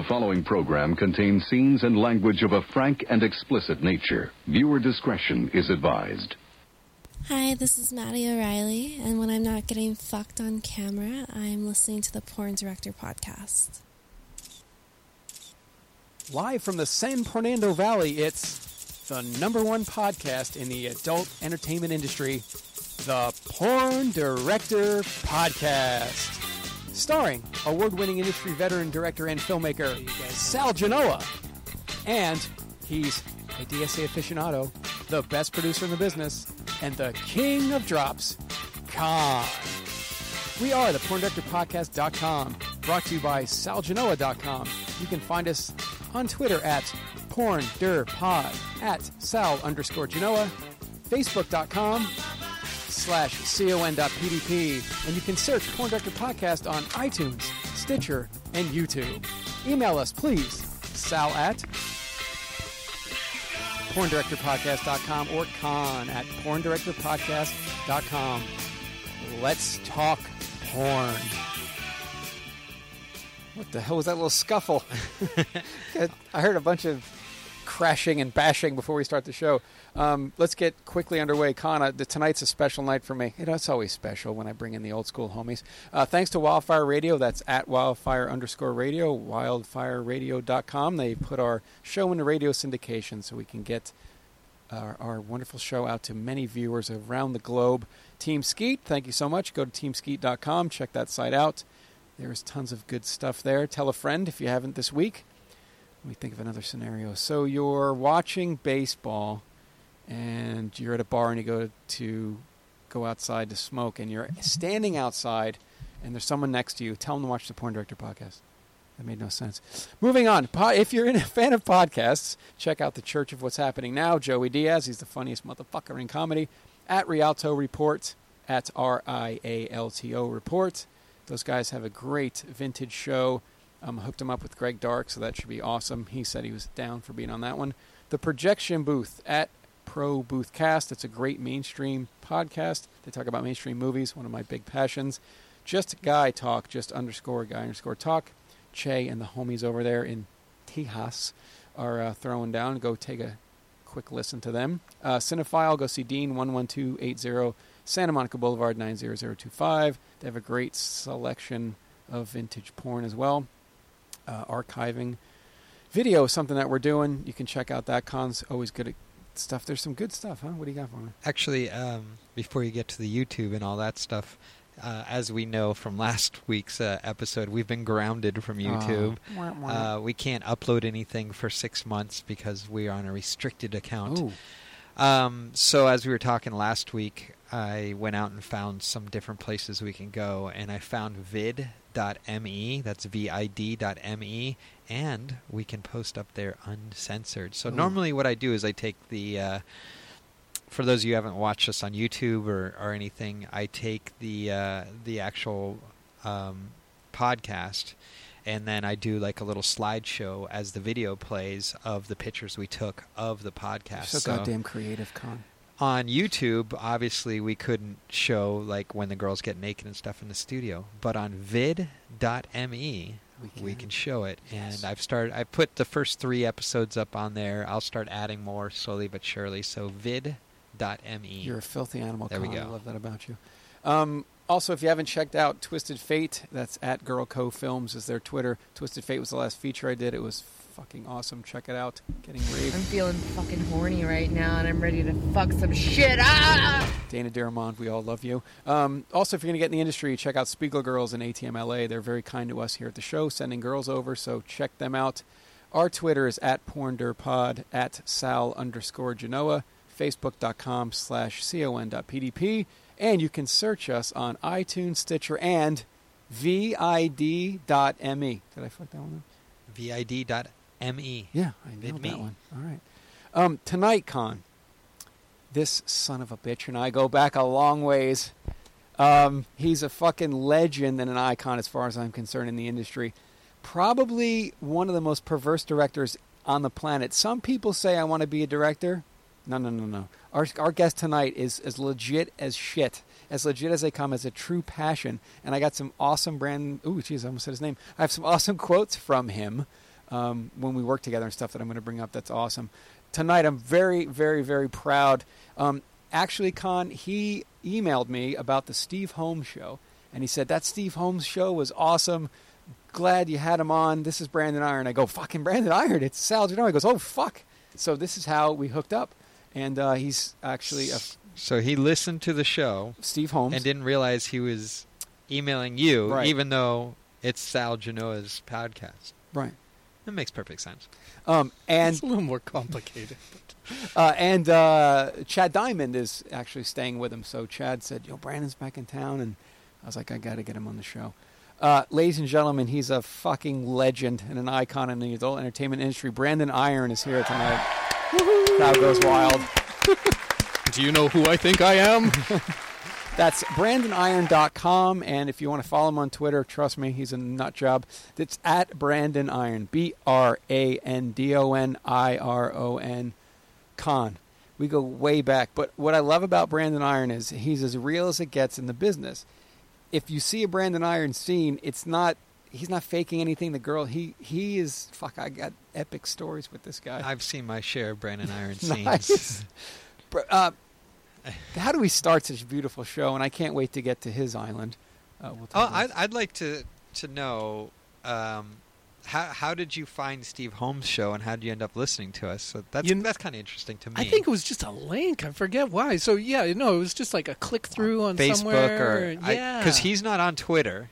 The following program contains scenes and language of a frank and explicit nature. Viewer discretion is advised. Hi, this is Maddie O'Reilly, and when I'm not getting fucked on camera, I'm listening to the Porn Director podcast. Live from the San Fernando Valley, it's the number one podcast in the adult entertainment industry, the Porn Director Podcast. Starring award winning industry veteran director and filmmaker Sal Genoa. And he's a DSA aficionado, the best producer in the business, and the king of drops, Con. We are the PornDirectorPodcast.com, brought to you by SalGenoa.com. You can find us on Twitter at PornDirPod, at Sal underscore Genoa, Facebook.com slash con.pdp, and you can search Porn Director Podcast on iTunes, Stitcher, and YouTube. Email us, please, sal at porndirectorpodcast.com or con at porndirectorpodcast.com. Let's talk porn. What the hell was that little scuffle? I heard a bunch of crashing and bashing before we start the show. Um, let's get quickly underway. Kana, the, tonight's a special night for me. You know, it's always special when I bring in the old school homies. Uh, thanks to Wildfire Radio, that's at wildfire underscore radio, wildfireradio.com. They put our show into radio syndication so we can get our, our, wonderful show out to many viewers around the globe. Team Skeet, thank you so much. Go to teamskeet.com, check that site out. There's tons of good stuff there. Tell a friend if you haven't this week. Let me think of another scenario. So you're watching baseball and you're at a bar and you go to go outside to smoke and you're standing outside and there's someone next to you, tell them to watch the Porn Director podcast. That made no sense. Moving on. If you're a fan of podcasts, check out the Church of What's Happening Now. Joey Diaz, he's the funniest motherfucker in comedy. At Rialto Report, at R I A L T O Report. Those guys have a great vintage show. Um, hooked him up with Greg Dark, so that should be awesome. He said he was down for being on that one. The Projection Booth at Pro Boothcast. It's a great mainstream podcast. They talk about mainstream movies, one of my big passions. Just Guy Talk, just underscore Guy underscore Talk. Che and the homies over there in Tejas are uh, throwing down. Go take a quick listen to them. Uh, Cinefile, go see Dean 11280 Santa Monica Boulevard 90025. They have a great selection of vintage porn as well. Uh, archiving video, something that we're doing. You can check out that. Con's always good at stuff. There's some good stuff, huh? What do you got for me? Actually, um, before you get to the YouTube and all that stuff, uh, as we know from last week's uh, episode, we've been grounded from YouTube. Uh, we can't upload anything for six months because we are on a restricted account. Um, so, as we were talking last week, I went out and found some different places we can go, and I found vid.me. That's vid.me, and we can post up there uncensored. So normally, what I do is I take the. Uh, for those of you who haven't watched us on YouTube or, or anything, I take the uh, the actual um, podcast, and then I do like a little slideshow as the video plays of the pictures we took of the podcast. So, so goddamn creative, Con on YouTube, obviously we couldn't show like when the girls get naked and stuff in the studio, but on vid.me we can, we can show it. Yes. And I've started I put the first 3 episodes up on there. I'll start adding more slowly but surely. So vid.me. You're a filthy animal. There Con. we go. I love that about you. Um, also, if you haven't checked out Twisted Fate, that's at Girl Co Films is their Twitter. Twisted Fate was the last feature I did. It was fucking awesome. Check it out. Getting raved. I'm feeling fucking horny right now, and I'm ready to fuck some shit. Ah! Dana DeArmond, we all love you. Um, also, if you're going to get in the industry, check out Spiegler Girls and ATMLA. They're very kind to us here at the show, sending girls over, so check them out. Our Twitter is at PornDirPod, at Sal underscore Genoa, Facebook.com slash con.pdp, and you can search us on iTunes, Stitcher, and vid.me. Did I fuck that one up? vid.me. M-E. Yeah, I nailed that one. All right. Um, tonight, Con, this son of a bitch and I go back a long ways. Um, he's a fucking legend and an icon as far as I'm concerned in the industry. Probably one of the most perverse directors on the planet. Some people say I want to be a director. No, no, no, no. Our, our guest tonight is as legit as shit. As legit as they come, as a true passion. And I got some awesome brand. Ooh, jeez, I almost said his name. I have some awesome quotes from him um, when we work together and stuff that I'm going to bring up. That's awesome. Tonight, I'm very, very, very proud. Um, actually, Con, he emailed me about the Steve Holmes show, and he said that Steve Holmes show was awesome. Glad you had him on. This is Brandon Iron. I go, fucking Brandon Iron. It's Sal Genoa. He goes, oh fuck. So this is how we hooked up, and uh, he's actually a So he listened to the show Steve Holmes. and didn't realize he was emailing you, Right. even though it's Sal Genoa's podcast. right. That makes perfect sense. Um, and it's a little more complicated. Uh, and uh, Chad Diamond is actually staying with him. So Chad said, "Yo, Brandon's back in town," and I was like, "I got to get him on the show." Uh, ladies and gentlemen, he's a fucking legend and an icon in the adult entertainment industry. Brandon Iron is here tonight. Crowd goes wild. Do you know who I think I am? That's BrandonIron.com, and if you want to follow him on Twitter, trust me, he's a nut job. It's at Brandon Iron, B R A N D O N I R O N, con. We go way back, but what I love about Brandon Iron is he's as real as it gets in the business. If you see a Brandon Iron scene, it's not he's not faking anything. The girl, he he is fuck. I got epic stories with this guy. I've seen my share of Brandon Iron scenes. Nice. Uh, how do we start such a beautiful show? And I can't wait to get to his island. Uh, we'll Oh, I'd, I'd like to to know um, how how did you find Steve Holmes' show and how did you end up listening to us? So that's You- that's kind of interesting to me. I think it was just a link. I forget why. So yeah, no, it was just like a click through on Facebook somewhere. or yeah, because he's not on Twitter.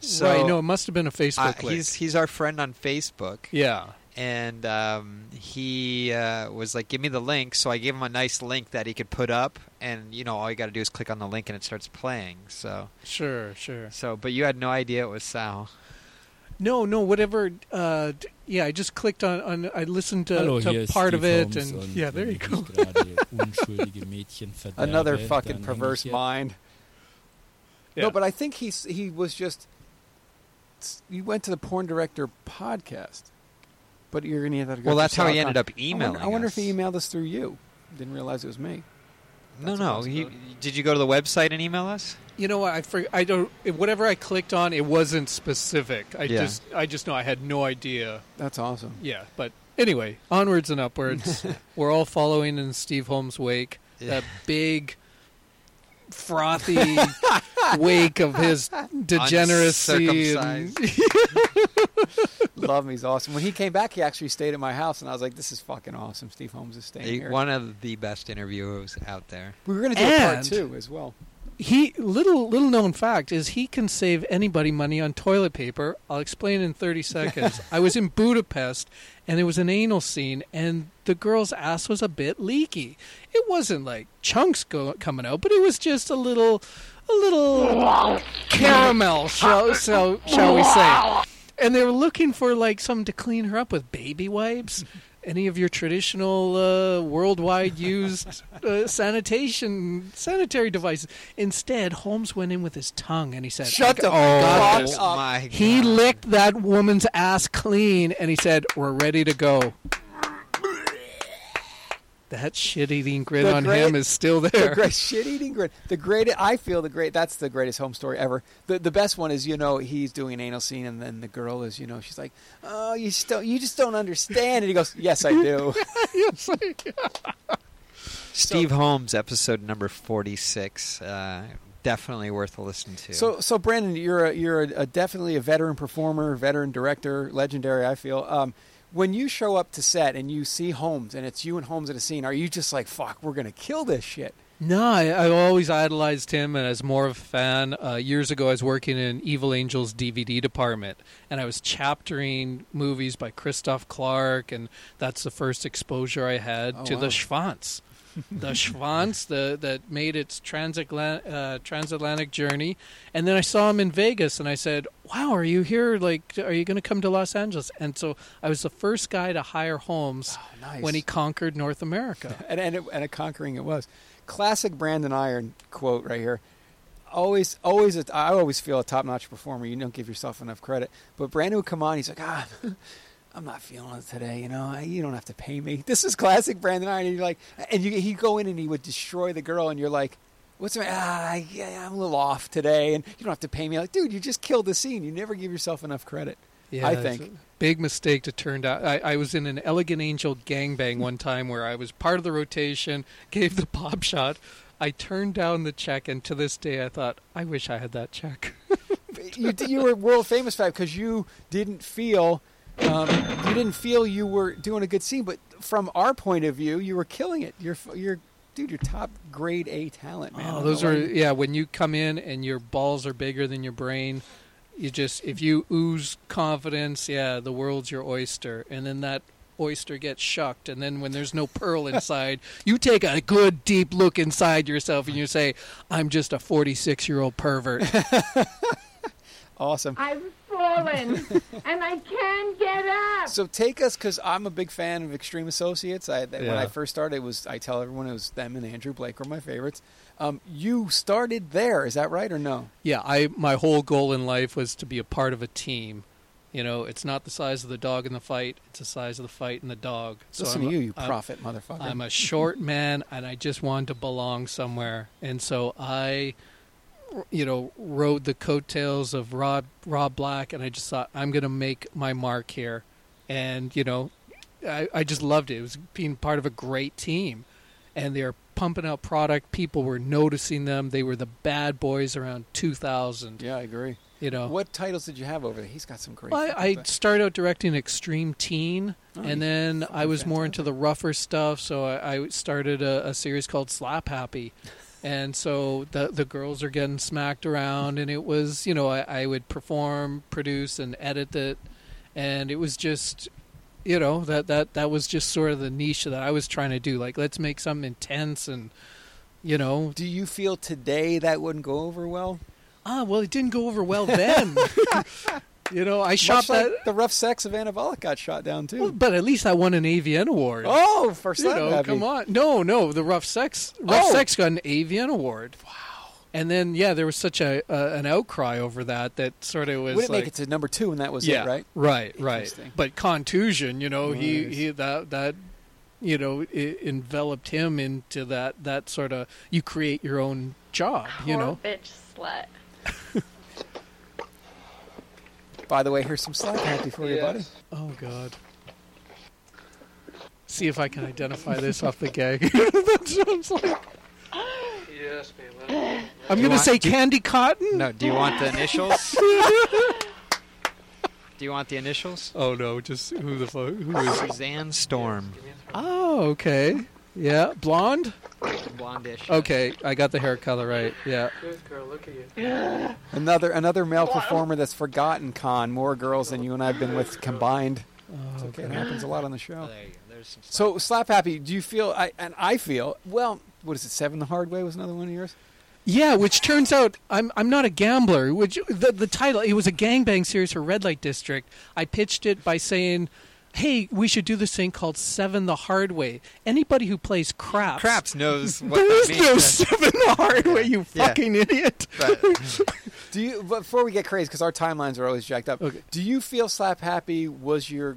So right. No, it must have been a Facebook uh, link. he's he's our friend on Facebook. yeah. And um, he uh, was like, "Give me the link." So I gave him a nice link that he could put up, and you know, all you got to do is click on the link, and it starts playing. So, Sure, sure. so, but you had no idea it was Sal. No, no, whatever. Uh, d- yeah, I just clicked on. on I listened to, Hallo, to hier ist part of it, Holmes and yeah, there you go. gerade unschuldige Mädchen verderbe, Another fucking perverse ich mind. Yeah. No, but I think he's he was just. You went to the porn director podcast, but you're gonna have to. go Well, that's how he ended up emailing. I wonder, I wonder us. if he emailed us through you. Didn't realize it was me. No, That's a no. He, did you go to the website and email us? You know what? I for, I don't. Whatever I clicked on, it wasn't specific. I Yeah. just I just know I had no idea. That's awesome. Yeah, but anyway, onwards and upwards. We're all following in Steve Holmes' wake. Yeah. That big, frothy wake of his degeneracy. And, Uncircumcised. Love him. He's awesome. When he came back, he actually stayed at my house, and I was like, "This is fucking awesome." Steve Holmes is staying He- here. One of the best interviewers out there. we were gonna do a part two as well. he little little known fact is he can save anybody money on toilet paper. I'll explain in 30 seconds. I was in Budapest and there was an anal scene and the girl's ass was a bit leaky. It wasn't like chunks go, coming out, but it was just a little a little caramel, shall, so, shall we say. And they were looking for like something to clean her up with baby wipes. Any of your traditional uh, worldwide used uh, sanitation sanitary devices. Instead, Holmes went in with his tongue and he said, Shut the "I fuck up. my He licked that woman's ass clean and he said, "We're ready to go." That shit-eating grin The on great- him is still there. the there. great shit eating grin. The great. I feel the great. That's the greatest home story ever. The the best one is you know he's doing an anal scene and then the girl is you know she's like oh you just don't you just don't understand and he goes yes I do. Yes, Steve Holmes, episode number forty-six. Uh, definitely worth a listen to. so so Brandon you're a, you're a, a definitely a veteran performer, veteran director, legendary. I feel. Um, when you show up to set and you see Holmes and it's you and Holmes in a scene, are you just like fuck we're gonna kill this shit? No, I, I've always idolized him, and as more of a fan, uh, years ago I was working in Evil Angel's DVD department, and I was chaptering movies by Christoph Clark, and that's the first exposure I had Oh, to wow. the Schwanz. The Schwanz the, that made its transatlantic, uh, transatlantic journey. And then I saw him in Vegas, and I said, Wow, are you here? Like, are you going to come to Los Angeles? And so I was the first guy to hire Holmes Oh, nice. when he conquered North America. and and, it, and a conquering it was. Classic Brandon Iron quote right here. Always, always, a, I always feel a top-notch performer. You don't give yourself enough credit. But Brandon would come on. He's like, ah, I'm not feeling it today. You know, you don't have to pay me. This is classic Brandon Iron. And you're like, and you, he'd go in and he would destroy the girl, and you're like. What's the matter? Ah, yeah, I'm a little off today, and you don't have to pay me. Like, dude, you just killed the scene. You never give yourself enough credit. Yeah, I think. big mistake to turn down. I, I was in an Elegant Angel gangbang one time where I was part of the rotation, gave the pop shot. I turned down the check, and to this day, I thought, I wish I had that check. you, you were world famous for that because you didn't feel um, you didn't feel you were doing a good scene, but from our point of view, you were killing it. You're you're dude, you're top grade A talent, man. Oh, those are you- yeah. When you come in and your balls are bigger than your brain, you just if you ooze confidence, yeah, the world's your oyster, and then that oyster gets shucked, and then when there's no pearl inside, you take a good deep look inside yourself and you say, "I'm just a 46 year old pervert." awesome. I've fallen and I can't get up. So take us because I'm a big fan of Extreme Associates. I, that When I first started, it was I tell everyone it was them and Andrew Blake were my favorites. Um, you started there, is that right or no? yeah, I my whole goal in life was to be a part of a team. You know, it's not the size of the dog in the fight; it's the size of the fight and the dog. So Listen I'm to you, you I'm- prophet motherfucker. I'm a short man, and I just wanted to belong somewhere, and so I, you know, rode the coattails of Rob Rob Black, and I just thought I'm going to make my mark here, and you know, I, I just loved it. It was being part of a great team, and they're pumping out product. People were noticing them. They were the bad boys around 2000. yeah, I agree. You know, What titles did you have over there? He's got some great. well, I, I started out directing Extreme Teen, Oh, and then I was more into the rougher stuff. So I, I started a, a series called Slap Happy, and so the the girls are getting smacked around, and it was you know I, I would perform, produce, and edit it, and it was just you know that that that was just sort of the niche that I was trying to do. Like let's make something intense and. You know, Do you feel today that wouldn't go over well? ah, well, it didn't go over well then. you know, I shot Much that. like the rough sex of Anna Volk got shot down too. Well, but at least I won an AVN award. oh, for you know, Happy. come on. No, no, the rough sex, rough Oh. sex got an AVN award. Wow. And then yeah, there was such a uh, an outcry over that that sort of was Would it like make it to number two, and that was yeah, it, right? right, right. But contusion, you know, he Nice. he that that you know it enveloped him into that that sort of you create your own job, you know. bitch slut. By the way, here's some Slap Happy for you, buddy. Oh God. See if I can identify this off the gag. that sounds like. Yes, man. I'm you gonna want- say do candy cotton. No, do you want the initials? do you want the initials? Oh no, just who the fuck? Who is it? Suzanne Storm. Oh, okay. Yeah, blonde. Blondish. Okay, I got the hair color right. Yeah. Good girl, look at you. Another another male performer that's forgotten. Con more girls than you and I've been with combined. It's okay. It happens a lot on the Oh, show. there you go. There's some So Slap Happy, do you feel? I and I feel. Well, what is it? Seven the Hard Way was another one of yours. Yeah, which turns out I'm I'm not a gambler. Which the the title it was a gangbang series for Red Light District. I pitched it by saying, "Hey, we should do this thing called Seven the Hard Way." Anybody who plays craps, Craps knows what there that is means. no Seven the Hard Way. You Yeah. fucking idiot. But Do you? Before we get crazy, because our timelines are always jacked up. Okay. Do you feel Slap Happy was your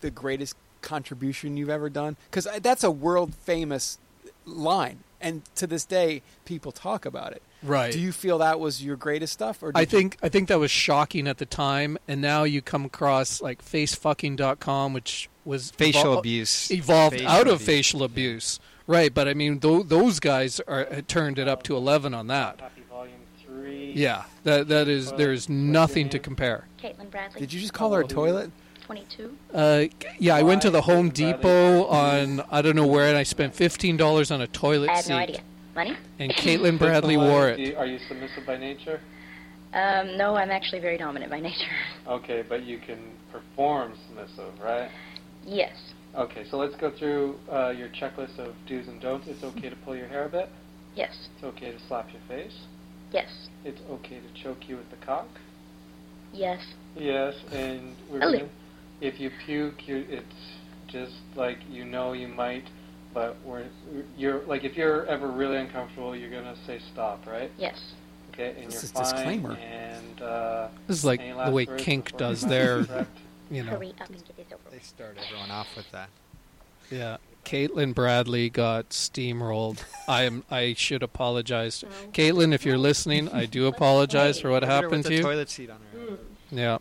the greatest contribution you've ever done? Because uh, that's a world famous line, and to this day, people talk about it. Right. Do you feel that was your greatest stuff? Or did I you- think I think that was shocking at the time, and now you come across like facefucking.com, which was facial evol- abuse. evolved Facial out of abuse. facial abuse, right? But I mean, th- those guys are turned it up to eleven on that. Happy Volume 3. Yeah, that that is there is nothing to compare. Caitlin Bradley, Did you just call her a toilet? 22. Uh, yeah, I went to the Home Depot on I don't know where, and I spent fifteen dollars on a toilet I have seat, no idea. Money? and Caitlin Bradley wore it. Are you submissive by nature? Um, no, I'm actually very dominant by nature. Okay, but you can perform submissive, right? Yes. Okay, so let's go through uh, your checklist of do's and don'ts. It's okay to pull your hair a bit. Yes. It's okay to slap your face. Yes. It's okay to choke you with the cock. Yes. Yes, and we're gonna, if you puke, you, it's just like you know you might, but we're you're like if you're ever really uncomfortable, you're gonna say stop, right? Yes. Okay, and This you're is fine. disclaimer. And uh, This is like the way kink does their, you know. Hurry up and get this over They start everyone off with that. Yeah, Caitlin Bradley got steamrolled. I am. I should apologize, Caitlin. If you're listening, I do apologize for what Look at her happened to you. toilet seat on her. head. Yeah.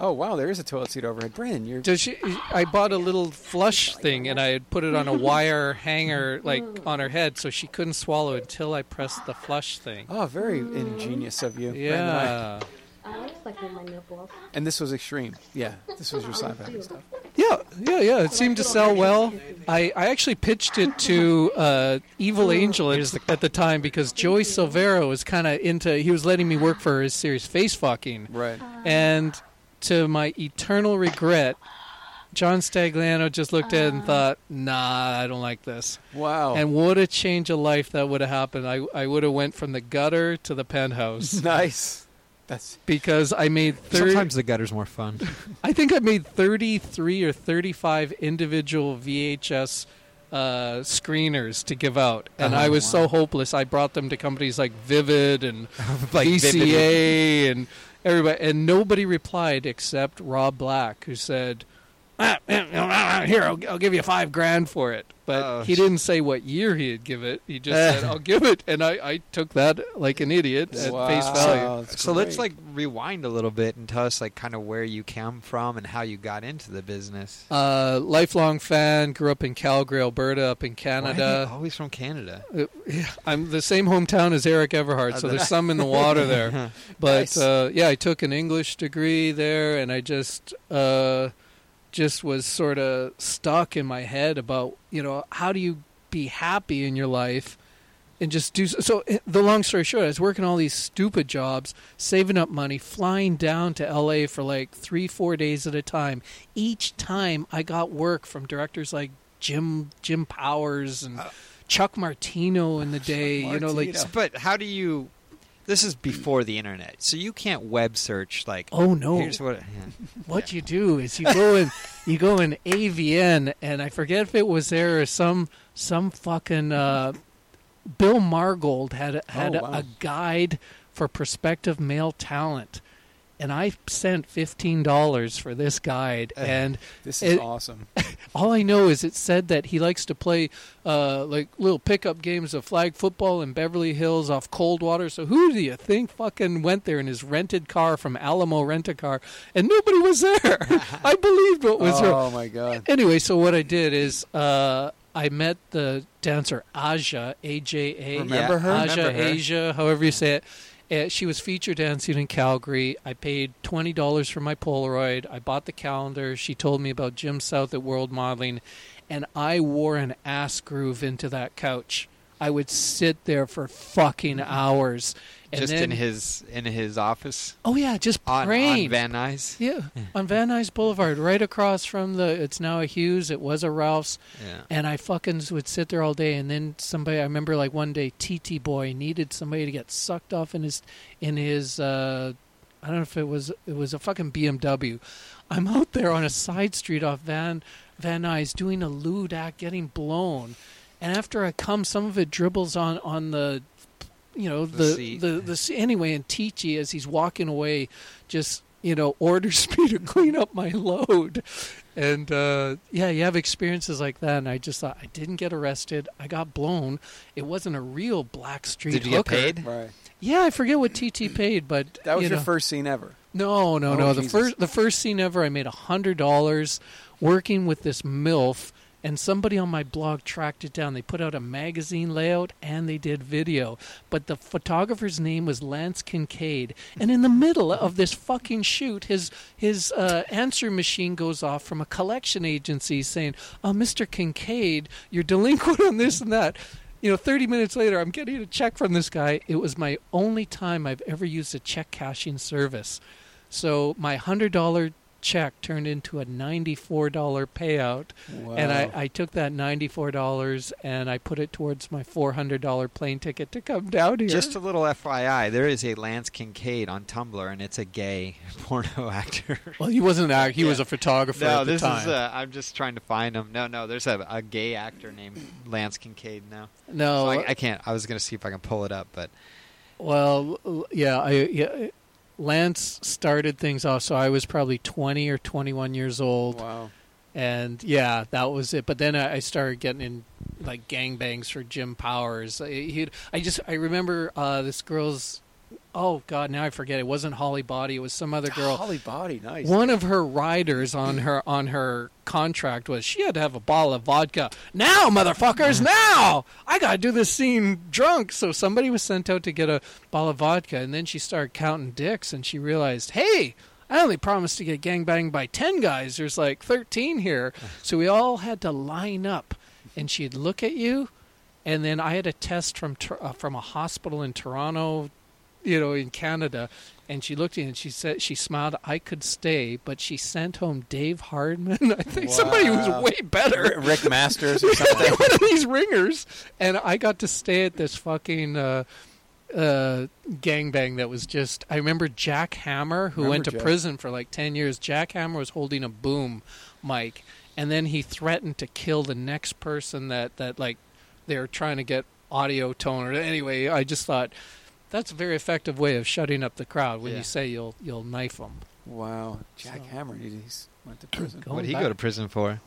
Oh wow, there is a toilet seat overhead. Brandon, you're Does she? I bought a little flush thing, and I had put it on a wire hanger, like on her head, so she couldn't swallow until I pressed the flush thing. oh very ingenious of you. Yeah, I just like my nipples. And this was extreme. Yeah, this was your side pack stuff. yeah, yeah, yeah. It seemed to sell well. I, I actually pitched it to uh, Evil Angel at, at the time because Joey Silvera was kind of into. He was letting me work for his series Face Fucking, Right. and to my eternal regret, John Stagliano just looked at it and thought, "Nah, I don't like this." Wow. And what a change of life that would have happened. I I would have went from the gutter to the penthouse nice. That's because I made thirty. Sometimes the gutter's more fun. I think I made 33 or 35 individual VHS uh, screeners to give out, and Oh, I was wow. so hopeless. I brought them to companies like Vivid and Like VCA and everybody, and nobody replied except Rob Black, who said, ah, eh, ah, "Here, I'll, I'll give you five grand for it." But Oh, he didn't say what year he'd give it. He just said, "I'll give it," and I, I took that like an idiot at face value. that's So let's like rewind a little bit and tell us like kind of where you came from and how you got into the business. Uh, lifelong fan. Grew up in Calgary, Alberta, up in Why are Canada. they always from Canada. Uh, yeah, I'm the same hometown as Erik Everhard, Oh, so there's some in the water there. But Nice. uh, yeah, I took an English degree there, and I just uh, just was sort of stuck in my head about you know how do you be happy in your life and just do so. eh, The long story short, I was working all these stupid jobs, saving up money, flying down to L.A. for like three, four days at a time. Each time I got work from directors like Jim Jim Powers and Chuck Martino in the day. You know, like But how do you? This is before the internet, so you can't web search like. oh no, Here's what. yeah. what you do is you go in you go in AVN and I forget if it was there or some some fucking uh, Bill Margold had had Oh, a, wow. a guide for prospective male talent. And I sent fifteen dollars for this guide, Uh, and this is it- awesome. all I know is it said that he likes to play uh, like little pickup games of flag football in Beverly Hills off Coldwater. So who do you think fucking went there in his rented car from Alamo Rent a Car? And nobody was there. I believed what was oh wrong. my god. Anyway, so what I did is uh, I met the dancer Aja, A J A. Remember her? Aja, Remember her. Asia, however you say it. Uh, she was feature dancing in Calgary. I paid twenty dollars for my Polaroid. I bought the calendar. She told me about Jim South at World Modeling, and I wore an ass groove into that couch. I would sit there for fucking hours, and Just then in his in his office oh yeah, just on, on. Van Nuys. yeah, on Van Nuys Boulevard, right across from the. It's now a Hughes. It was a Ralph's. Yeah. And I fucking would sit there all day, and then somebody. I remember like one day, TT boy needed somebody to get sucked off in his in his. Uh, I don't know if it was it was a fucking BMW. I'm out there on a side street off Van Van Nuys doing a lewd act, getting blown, and after I come, some of it dribbles on on the. You know The the seat. the, the, anyway, and Tichy as he's walking away, just you know orders me to clean up my load, and uh, yeah, you have experiences like that. And I just thought I didn't get arrested. I got blown. It wasn't a real black street. Did you get paid? Right. Yeah, I forget what TT paid, but That was you your know. first scene ever. No, no, Oh, no. The first the first scene ever, I made a hundred dollars working with this milf, and somebody on my blog tracked it down. They put out a magazine layout and they did video, but the photographer's name was Lance Kincaid. And in the middle of this fucking shoot, his his uh, answer machine goes off from a collection agency saying, "Oh, Mr. Kincaid, you're delinquent on this and that." You know, 30 minutes later, I'm getting a check from this guy. It was my only time I've ever used a check cashing service. So my hundred dollar check turned into a ninety four dollar payout, and I, I took that ninety four dollars and I put it towards my four hundred dollar plane ticket to come down here. Just a little FYI, there is a Lance Kincaid on Tumblr, and it's a gay porno actor. well, he wasn't an actor; he was a photographer no, at the this time. is. Uh, I'm just trying to find him. No, no, there's a, a gay actor named Lance Kincaid now. no, So I, I can't. I was gonna see if I can pull it up, but Well, yeah, I yeah. Lance started things off, so I was probably twenty or twenty-one years old, Wow. and yeah, that was it. But then I I started getting in like gangbangs for Jim Powers. I- I just I remember uh, this girl's oh god, now I forget. It wasn't Holly Body. It was some other girl. Holly Body, nice. One of her riders on her on her contract was she had to have a bottle of vodka. Now, motherfuckers, now I gotta do this scene drunk. So somebody was sent out to get a bottle of vodka, and then she started counting dicks, and she realized, hey. I only promised to get gangbanged by 10 guys. There's like 13 here. So we all had to line up. And she'd look at you. And then I had a test from uh, from a hospital in Toronto, you know, in Canada. And she looked at me and she said, she smiled, I could stay. But she sent home Dave Hardman. I think somebody who was way better. Rick Masters or something. One of these ringers. And I got to stay at this fucking. Uh, uh, gangbang that was just. I remember Jack Hammer, who Remember went to Jack. prison for like ten years. Jack Hammer was holding a boom mic, and then he threatened to kill the next person that that like they were trying to get audio tone or anyway. I just thought that's a very effective way of shutting up the crowd when Yeah. you say you'll you'll knife them. Wow, Jack So- Hammer, he he's went to prison. What did he back- go to prison for?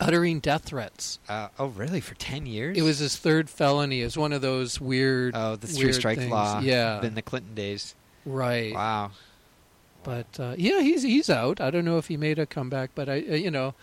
Uttering death threats. Uh, oh, really? For ten years? It was his third felony. It was one of those weird. Oh, the three strike things. law. Yeah. In the Clinton days. Right. Wow. But uh, yeah, he's he's out. I don't know if he made a comeback, but I uh, you know,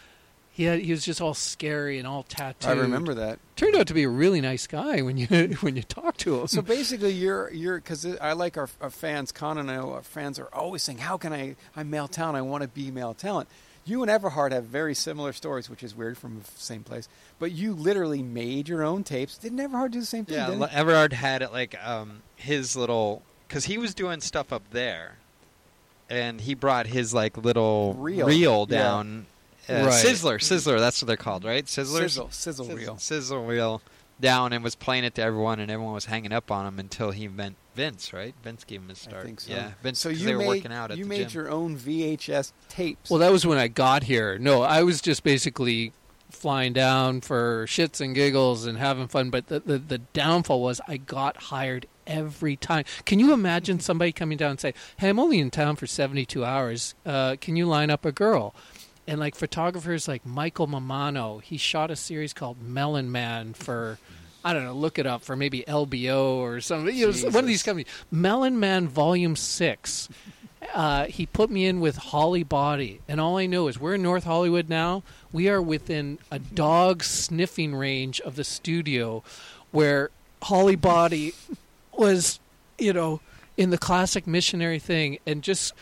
he had, he was just all scary and all tattooed. I remember that. Turned out to be a really nice guy when you when you talk to him. So basically, you're you're because I like our, our fans. Con and I, know our fans are always saying, "How can I? I'm male talent. I want to be male talent." You and Everhard have very similar stories, which is weird from the same place. But you literally made your own tapes. Didn't Everhard do the same thing? Yeah, did Le- he? Had it like um, his little because he was doing stuff up there, and he brought his like little Reel. reel Yeah. Down. Uh, Right. Sizzler, Sizzler, that's what they're called, right? Sizzlers? Sizzle, sizzle Sizz- reel. Sizzle reel down and was playing it to everyone, and everyone was hanging up on him until he met Vince, right? Vince gave him a start. I think so. Yeah, Vince. So 'cause you they were made working out at you the made gym. your own VHS tapes. well, that was when I got here. No, I was just basically flying down for shits and giggles and having fun. But the the, the downfall was I got hired every time. Can you imagine somebody coming down and say, "Hey, I'm only in town for 72 hours. Uh, can you line up a girl?" And like photographers like Michael Mamano, he shot a series called Melon Man for I don't know, look it up for maybe LBO or something. You know, one of these companies. Melon Man Volume Six. Uh, he put me in with Holly Body, and all I know is we're in North Hollywood now. We are within a dog sniffing range of the studio, where Holly Body was, you know, in the classic missionary thing, and just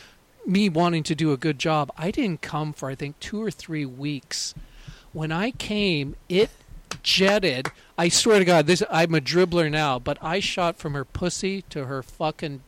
me wanting to do a good job. I didn't come for I think two or three weeks. When I came, it jetted. I swear to God, this I'm a dribbler now, but I shot from her pussy to her fucking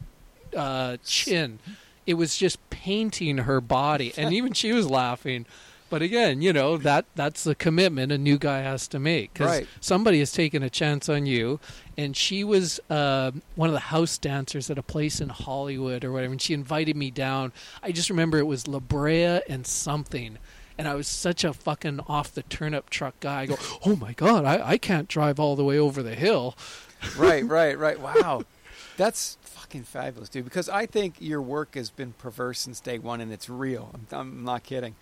uh, chin. It was just painting her body, and even she was laughing. But again, you know that that's the commitment a new guy has to make because Right. somebody has taken a chance on you. And she was uh, one of the house dancers at a place in Hollywood or whatever, and she invited me down. I just remember it was La Brea and something. And I was such a fucking off the turnip truck guy. I go, oh my god, I, I can't drive all the way over the hill. right, right, right. Wow, that's fucking fabulous, dude. Because I think your work has been perverse since day one, and it's real. I'm, I'm not kidding.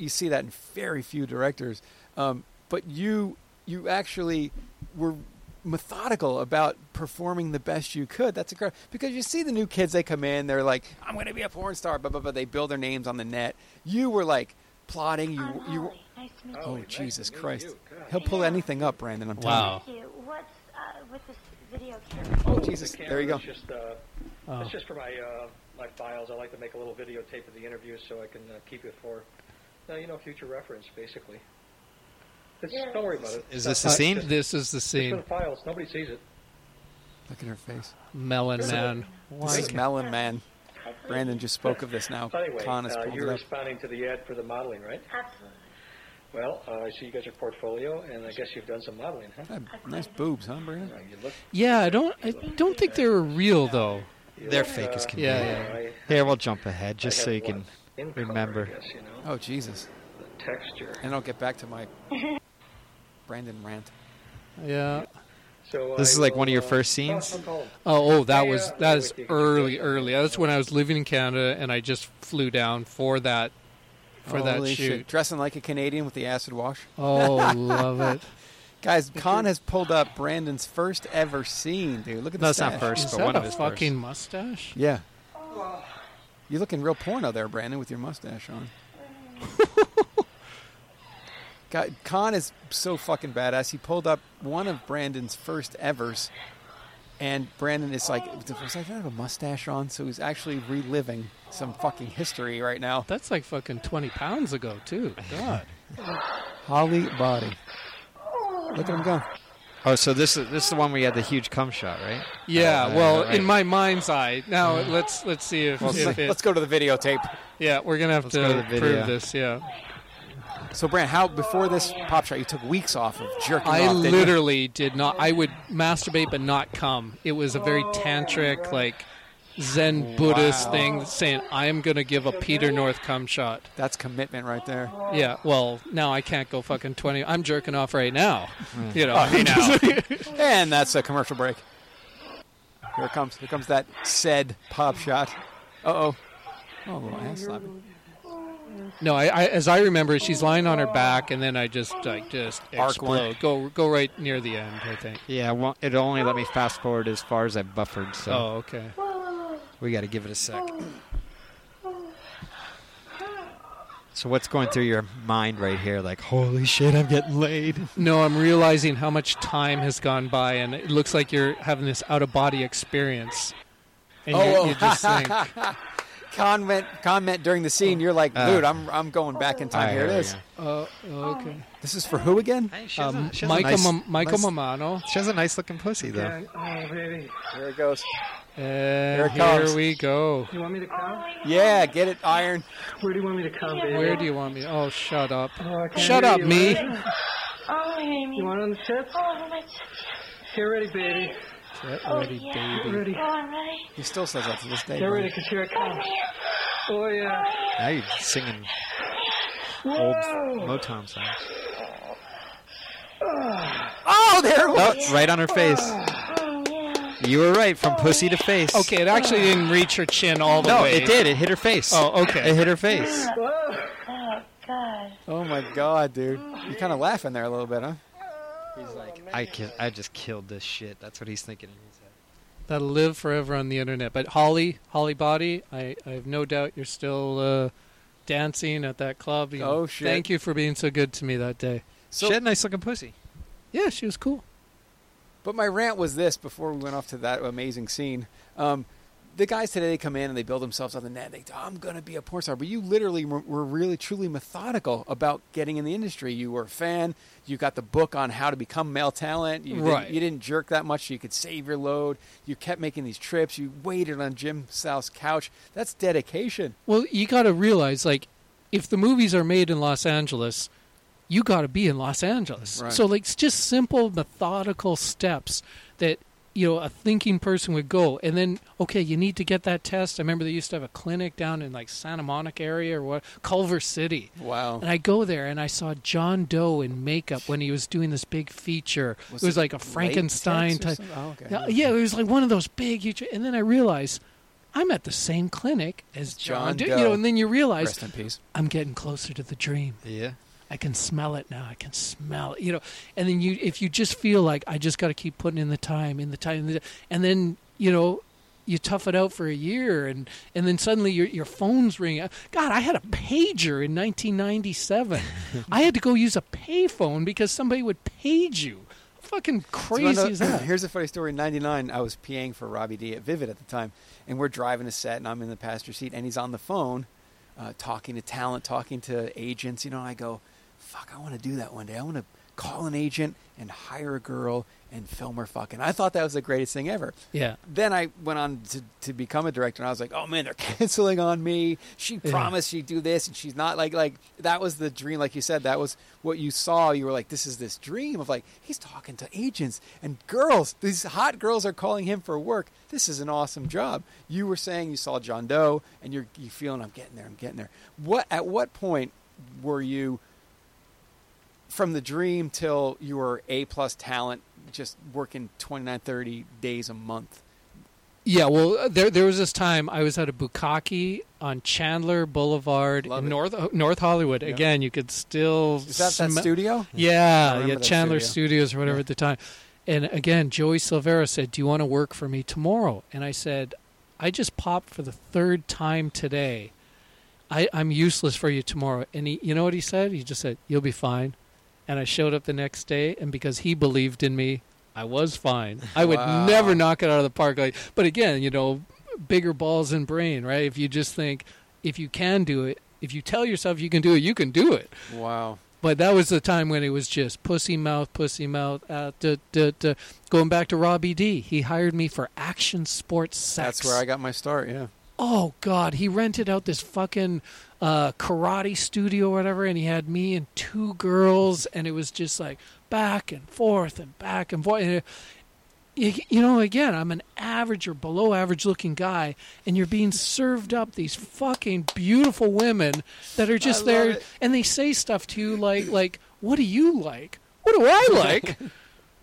And you see that in very few directors. Um, but you, you actually were methodical about performing the best you could. That's incredible. Because you see the new kids, they come in, they're like, "I'm going to be a porn star," blah blah blah. They build their names on the net. You were like plotting. You, I'm you. Holly. Nice to meet you. Oh Jesus Christ! He'll pull anything up, Brandon. I'm telling Wow. Thank you. What's uh, with this video camera? you. Oh Jesus! The There you go. camera Just, uh, Oh. It's just for my uh, my files. I like to make a little videotape of the interview so I can uh, keep it for, uh, you know, future reference, basically. It's, Yeah. Don't worry about it. Is this the Uh, scene? This is the Just for scene. the files. Nobody sees it. Look at her face. Melon Man. This is Melon Man. Brandon just spoke of this now. Anyway, Con has uh, you're responding to the ad for the modeling, right? Absolutely. Well, uh, I see you got your portfolio, and I guess you've done some modeling, huh? Nice boobs, huh, Brandon? You look, Yeah, I don't. I don't think they were real though. you They're look, fake as can be. Yeah, I- Here, we'll jump ahead just have so you one can in color, remember. I guess, you know, Oh Jesus! the texture. And I'll get back to my Brandon rant. Yeah. So This I is like one of your uh, first scenes? I'll- I'll call him. Oh, oh, that was yeah, that I'll is wait early, early. That's when I was living in Canada, and I just flew down for that for that Holy shoot. shit. Dressing like a Canadian with the acid wash. Oh, love it. Guys, Con has pulled up Brandon's first ever scene, dude. Look at No, the it's not first, Is but that one a of his fucking first. mustache? Yeah. You're looking real porno there, Brandon, with your mustache on. God, Con is so fucking badass. He pulled up one of Brandon's first evers, and Brandon is like, oh, "Was I don't have a mustache on?" So he's actually reliving some fucking history right now. That's like fucking 20 pounds ago, too. God. Holly body. Look at him go. Oh, so this is this is the one where you had the huge cum shot, right? Yeah, Uh, well, right. in my mind's eye. Now let's let's see if, Well, if let's, it, let's go to the videotape. Yeah, we're gonna have Let's to, go to the video. prove this. Yeah, So, Brandon, how before this pop shot, you took weeks off of jerking I off? didn't you? literally did not. I would masturbate but not come. It was a very tantric, like Zen Buddhist Wow. thing, saying I am gonna give a Peter North cum shot. That's commitment right there. Yeah, well, now I can't go fucking twenty. I'm jerking off right now. You know, Oh, hey, now. and that's a commercial break. Here it comes. Here comes that said pop shot. Uh oh. Oh, a little ass slapping. No, I, I as I remember, she's lying on her back, and then I just like just Arc one. explode. Go go right near the end. I think. Yeah, well, it only let me fast forward as far as I buffered, so Oh, okay. We got to give it a sec. So what's going through your mind right here? Like, holy shit, I'm getting laid. No, I'm realizing how much time has gone by, and it looks like you're having this out of body experience. And oh, you, oh. you just think, comment comment during the scene. You're like, Uh, dude, I'm I'm going back in time. I Here it is. hear is. oh, okay. This is for who again? Hey, she has, Um, a, she has a Michael, nice, Mam- Michael nice- Mamano. She has a nice looking pussy, though. Yeah, oh, baby. Here it goes. And it here comes. we go. You want me to come? Yeah, get it, Iron. Where do you want me to come, baby? Where do you want me? Oh, shut up. Oh, I can't Shut hear up, you. me. Oh, Amy. You want it on the tip? Oh, my Get ready, baby. Get Oh, ready, yeah. Get baby. ready. Oh, I'm ready. He still says that to this day. Get bro. ready, because here it comes. Oh, yeah. Now you're singing old Whoa! Motown songs. Oh, there it was. Oh, right on her face. Oh. You were right, from pussy to face. Okay, it actually didn't reach her chin all the No, way. No, it did. It hit her face. Oh, okay. It hit her face. Oh, God. Oh my God, dude. You're kind of laughing there a little bit, huh? He's like, I, ki- I just killed this shit. That's what he's thinking in his head. That'll live forever on the internet. But Holly, Holly Body, I, I have no doubt you're still uh, dancing at that club. You know, Oh, shit. Thank you for being so good to me that day. So- she had a nice looking pussy. Yeah, she was cool. But my rant was this before we went off to that amazing scene. Um, the guys today they come in and they build themselves on the net. They oh, I'm going to be a porn star. But you literally were, were really, truly methodical about getting in the industry. You were a fan. You got the book on how to become male talent. You Right. Didn't, you didn't jerk that much so you could save your load. You kept making these trips. You waited on Jim South's couch. That's dedication. Well, you got to realize, like, if the movies are made in Los Angeles, you got to be in Los Angeles. Right. So, like, it's just simple, methodical steps that you know a thinking person would go. And then, okay, you need to get that test. I remember they used to have a clinic down in like Santa Monica area or what, Culver City. Wow. And I go there and I saw John Doe in makeup when he was doing this big feature. Was it was it like a Frankenstein type. Oh, okay. Yeah, it was like one of those big, huge. And then I realized I'm at the same clinic as John, John Doe. Doe. You know, and then you realize Rest in peace. I'm getting closer to the dream. Yeah. I can smell it now. I can smell it. You know, and then you, if you just feel like I just got to keep putting in the time, in the time, and then you know, you tough it out for a year, and and then suddenly your your phone's ringing. God, I had a pager in 1997. I had to go use a payphone because somebody would page you. Fucking crazy So, no, is that? Here's a funny story. In '99, I was PAing for Robbie D at Vivid at the time, and we're driving a set, and I'm in the passenger seat, and he's on the phone, uh, talking to talent, talking to agents. You know, I go, "Fuck, I want to do that one day. I want to call an agent and hire a girl and film her fucking." I thought that was the greatest thing ever. Yeah. Then I went on to, to become a director, and I was like, "Oh man, they're canceling on me. She Yeah. promised she'd do this, and she's not." Like, like that was the dream. Like you said, that was what you saw. You were like, "This is this dream of like he's talking to agents and girls. These hot girls are calling him for work. This is an awesome job." You were saying you saw John Doe, and you're you feeling, "I'm getting there. I'm getting there." What at what point were you? From the dream till you were A plus talent, just working 29, 30 days a month. Yeah, well, uh, there there was this time I was at a bukkake on Chandler Boulevard Love in it. North North Hollywood. Yeah. Again, you could still Is that that studio? Yeah, yeah, Chandler studio. Studios or whatever Yeah. at the time. And again, Joey Silvera said, "Do you want to work for me tomorrow?" And I said, "I just popped for the third time today. I, I'm useless for you tomorrow." And he, you know what he said? He just said, "You'll be fine." And I showed up the next day, and because he believed in me, I was fine. I would Wow. never knock it out of the park. Like, but again, you know, bigger balls and brain, right? If you just think, if you can do it, if you tell yourself you can do it, you can do it. Wow. But that was the time when it was just pussy mouth, pussy mouth. Uh, duh, duh, duh. Going back to Robbie D, he hired me for action sports sex. That's where I got my start. Yeah. Oh God, he rented out this fucking uh, karate studio or whatever, and he had me and two girls, and it was just like back and forth and back and forth. And it, you, know, again, I'm an average or below average looking guy, and you're being served up these fucking beautiful women that are just there, it. and they say stuff to you like, like, what do you like? What do I like?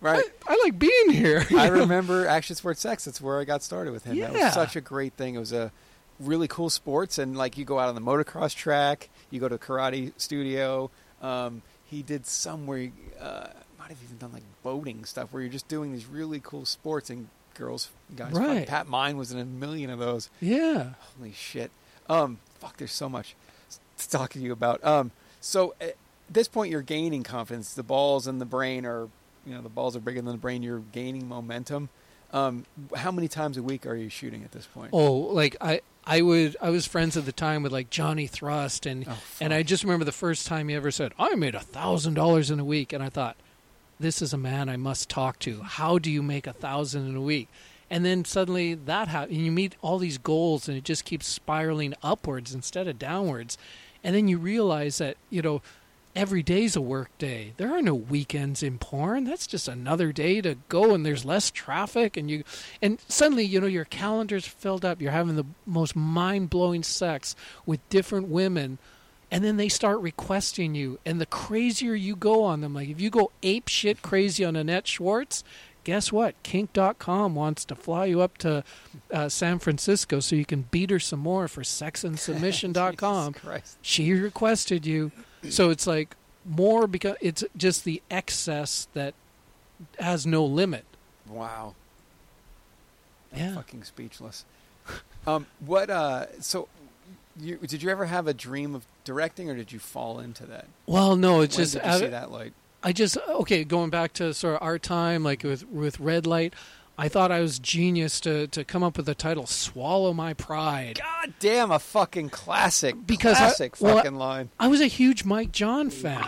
Right. I, I like being here. I know? remember Action Sports Sex. That's where I got started with him. That Yeah. was such a great thing. It was a really cool sports, and like you go out on the motocross track, you go to karate studio. Um, he did some where he, uh, might have even done like boating stuff, where you're just doing these really cool sports and girls, guys. Right. Pat Myne was in a million of those. Yeah. Holy shit. Um, fuck, there's so much to talk to you about. Um, so at this point, you're gaining confidence. The balls and the brain are, you know, the balls are bigger than the brain. You're gaining momentum. Um, how many times a week are you shooting at this point? Oh, like I, I would, I was friends at the time with like Johnny Thrust, and Oh, and I just remember the first time he ever said, "I made a thousand dollars in a week," and I thought, "This is a man I must talk to. How do you make a thousand in a week?" And then suddenly that happens, and you meet all these goals, and it just keeps spiraling upwards instead of downwards, and then you realize that you know. Every day's a work day. There are no weekends in porn. That's just another day to go, and there's less traffic, and you, and suddenly you know your calendar's filled up. You're having the most mind blowing sex with different women, and then they start requesting you, and the crazier you go on them, like if you go ape shit crazy on Annette Schwarz, guess what? Kink.com wants to fly you up to uh, San Francisco so you can beat her some more for sexandsubmission.com. She requested you. So it's like more because it's just the excess that has no limit. Wow. I'm Yeah. fucking speechless. um, what? Uh, so, you, did you ever have a dream of directing, or did you fall into that? Well, no, it's When just did you I- see that light? I just okay. Going back to sort of our time, like with with Red Light, I thought I was genius to to come up with the title "Swallow My Pride." God damn, a fucking classic. Because I- classic well, fucking line. I was a huge Mike John fan.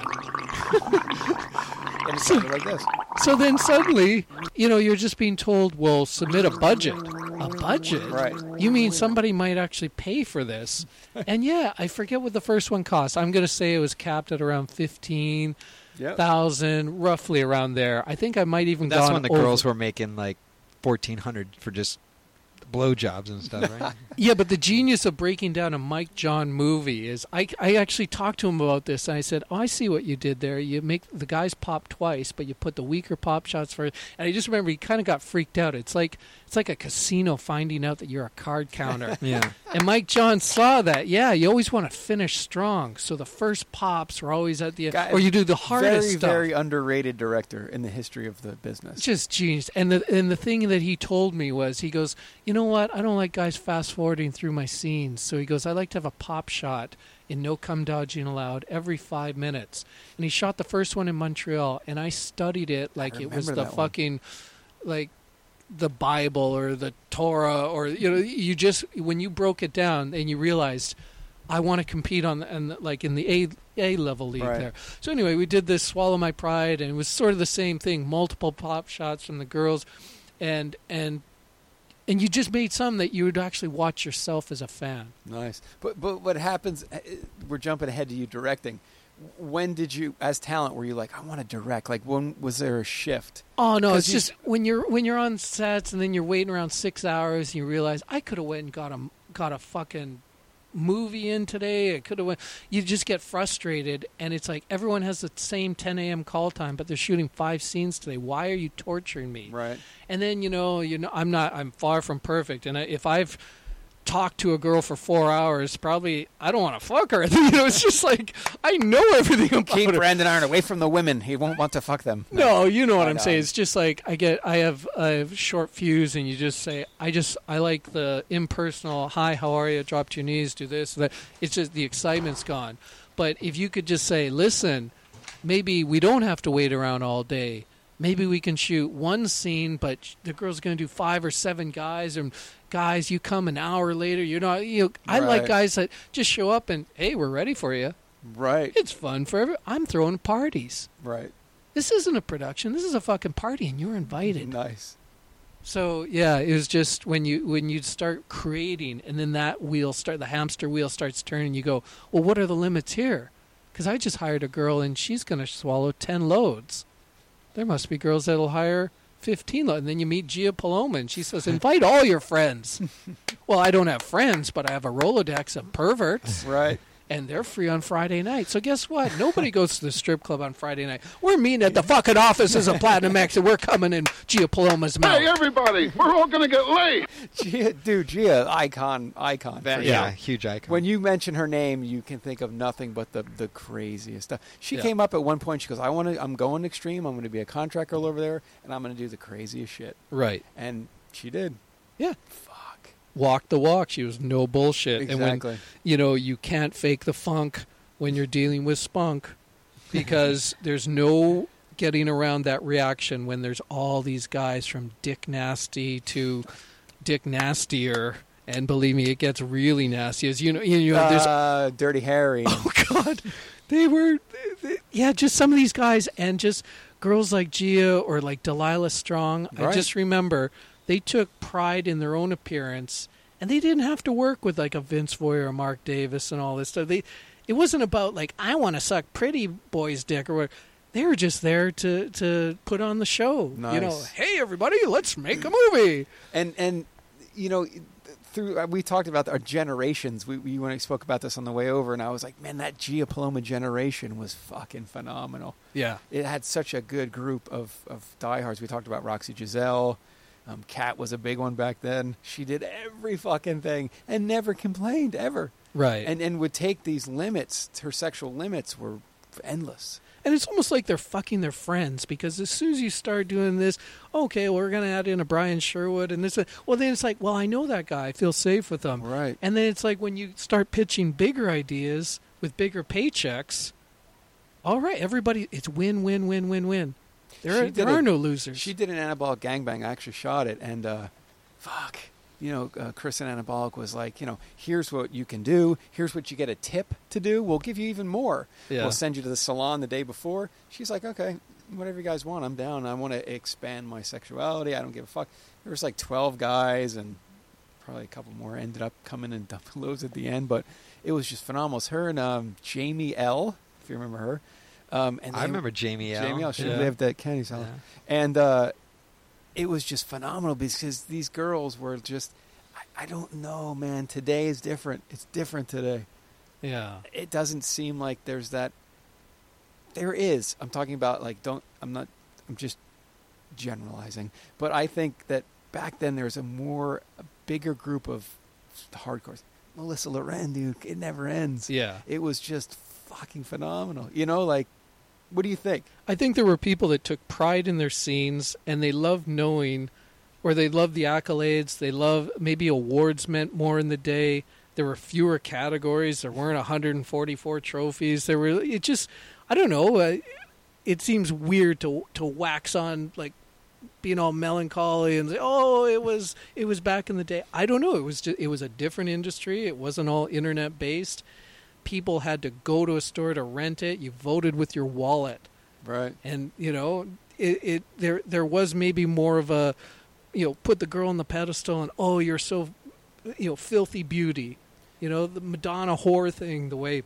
And it sounded like this. So then suddenly, you know, you're just being told, well, submit a budget. A budget? Right. You mean somebody might actually pay for this? And yeah, I forget what the first one cost. I'm going to say it was capped at around 15,000, Yep. roughly around there. I think I might even That's gone when the over- girls were making like fourteen hundred for just blowjobs and stuff, right? Yeah, but the genius of breaking down a Mike John movie is I, I actually talked to him about this and I said, Oh, I see what you did there. You make the guys pop twice, but you put the weaker pop shots first. And I just remember he kind of got freaked out. It's like it's like a casino finding out that you're a card counter. yeah. and Mike John saw that. Yeah, you always want to finish strong. So the first pops are always at the end. Guy- or you do the hardest very, stuff. very underrated director in the history of the business. Just genius. And the and the thing that he told me was he goes, you know what? I don't like guys fast forwarding through my scenes. So he goes, I like to have a pop shot in No Cum Dodging Allowed every five minutes. And he shot the first one in Montreal, and I studied it like it was the that one. fucking like the Bible or the Torah or you know you just when you broke it down and you realized I want to compete on and like in the A A level league Right. there. So anyway, we did this swallow my pride and it was sort of the same thing, multiple pop shots from the girls and and and you just made some that you would actually watch yourself as a fan. Nice. But but what happens? uh, We're jumping ahead to you directing. When did you, as talent, were you like, I want to direct? Like, when was there a shift? Oh no it's you- just when you're when you're on sets and then you're waiting around six hours and you realize I could have went and got a got a fucking movie in today. I could have went. You just get frustrated, and it's like everyone has the same 10 a.m. call time, but they're shooting five scenes today. Why are you torturing me? Right. And then you know, you know, I'm not. I'm far from perfect, and I, if I've talked to a girl for four hours, probably I don't want to fuck her. you know, it's just like I know everything about Keep her. Brandon Iron away from the women. He won't want to fuck them. No, you know what I I'm know. saying. It's just like I get, I have a short fuse, and you just say, I just, I like the impersonal. Hi, how are you? Drop to your knees, do this, that. It's just the excitement's gone. But if you could just say, listen, maybe we don't have to wait around all day. Maybe we can shoot one scene, but the girl's going to do five or seven guys, and guys, you come an hour later. You're not. You know, I like guys that just show up and hey, we're ready for you. Right. It's fun for every. I'm throwing parties. Right. This isn't a production. This is a fucking party, and you're invited. Nice. So yeah, it was just when you when you start creating, and then that wheel start the hamster wheel starts turning. You go, well, what are the limits here? Because I just hired a girl, and she's going to swallow ten loads. There must be girls that'll hire fifteen and then you meet Gia Paloma, and she says, invite all your friends. well, I don't have friends, but I have a rolodex of perverts Right. And they're free on Friday night. So guess what? Nobody goes to the strip club on Friday night. We're meeting at the fucking offices of Platinum X, and we're coming in Gia Paloma's mouth. Hey, everybody, we're all going to get laid. Gia, dude, Gia, icon, icon. for yeah, sure. huge icon. When you mention her name, you can think of nothing but the the craziest stuff. She Yeah. came up at one point. She goes, "I want to. I'm going extreme. I'm going to be a contract girl over there, and I'm going to do the craziest shit." Right. And she did. Yeah. Fuck. Walk the walk. She was no bullshit. And Exactly. when, you know, you can't fake the funk when you're dealing with spunk because there's no getting around that reaction when there's all these guys from Dick Nasty to Dick Nastier. And believe me, it gets really nasty. As you know, you know, there's uh, Dirty Harry. Oh God, they were, they- yeah, just some of these guys, and just girls like Gia or like Delilah Strong. I just remember they took pride in their own appearance, and they didn't have to work with like a Vince Voy or Mark Davis and all this stuff. They, it wasn't about like I want to suck pretty boy's dick or whatever. They were just there to to put on the show. You know, hey everybody, let's make a movie. and and you know through uh, we talked about our generations we, we when I spoke about this on the way over and I was like man that Gia Paloma generation was fucking phenomenal Yeah. it had such a good group of of diehards we talked about Roxy Giselle um, Kat was a big one back then she did every fucking thing and never complained ever Right. and and would take these limits her sexual limits were endless And it's almost like they're fucking their friends because as soon as you start doing this, okay, well, we're going to add in a Brian Surewood and this. Well, then it's like, well, I know that guy. I feel safe with him. right And then it's like when you start pitching bigger ideas with bigger paychecks, all right, everybody, it's win, win, win, win, win. There, are, there a- are no losers. She did an anabolic gangbang. I actually shot it, and uh, fuck, you know, uh, Chris and Anabolic was like, you know, here's what you can do. Here's what you get a tip to do. We'll give you even more. Yeah. We'll send you to the salon the day before. She's like, okay, whatever you guys want, I'm down. I want to expand my sexuality. I don't give a fuck. There was like 12 guys, and probably a couple more ended up coming and dumping loads at the end, but it was just phenomenal. It's her and um, Jamie Elle, if you remember her. Um, and I remember Jamie Elle. Jamie Elle. She Yeah. lived at Kennedy's house, and uh, it was just phenomenal because these girls were just. I, I don't know, man. Today is different. It's different today. yeah. It doesn't seem like there's that. There is. I'm talking about like don't. I'm not. I'm just generalizing, but I think that back then there was a more a bigger group of hardcores. Melissa Lauren, dude, it never ends. Yeah. It was just fucking phenomenal. You know, like, what do you think? I think there were people that took pride in their scenes and they loved knowing, or they loved the accolades. They love maybe awards meant more in the day. There were fewer categories. There weren't 144 trophies. There were. It just, I don't know. Uh, it seems weird to to wax on like being all melancholy and say, "Oh, it was it was back in the day." I don't know. It was just, it was a different industry. It wasn't all internet based. People had to go to a store to rent it. You voted with your wallet Right. and you know it, it there there was maybe more of a you know put the girl on the pedestal and oh you're so you know filthy beauty you know the madonna whore thing the way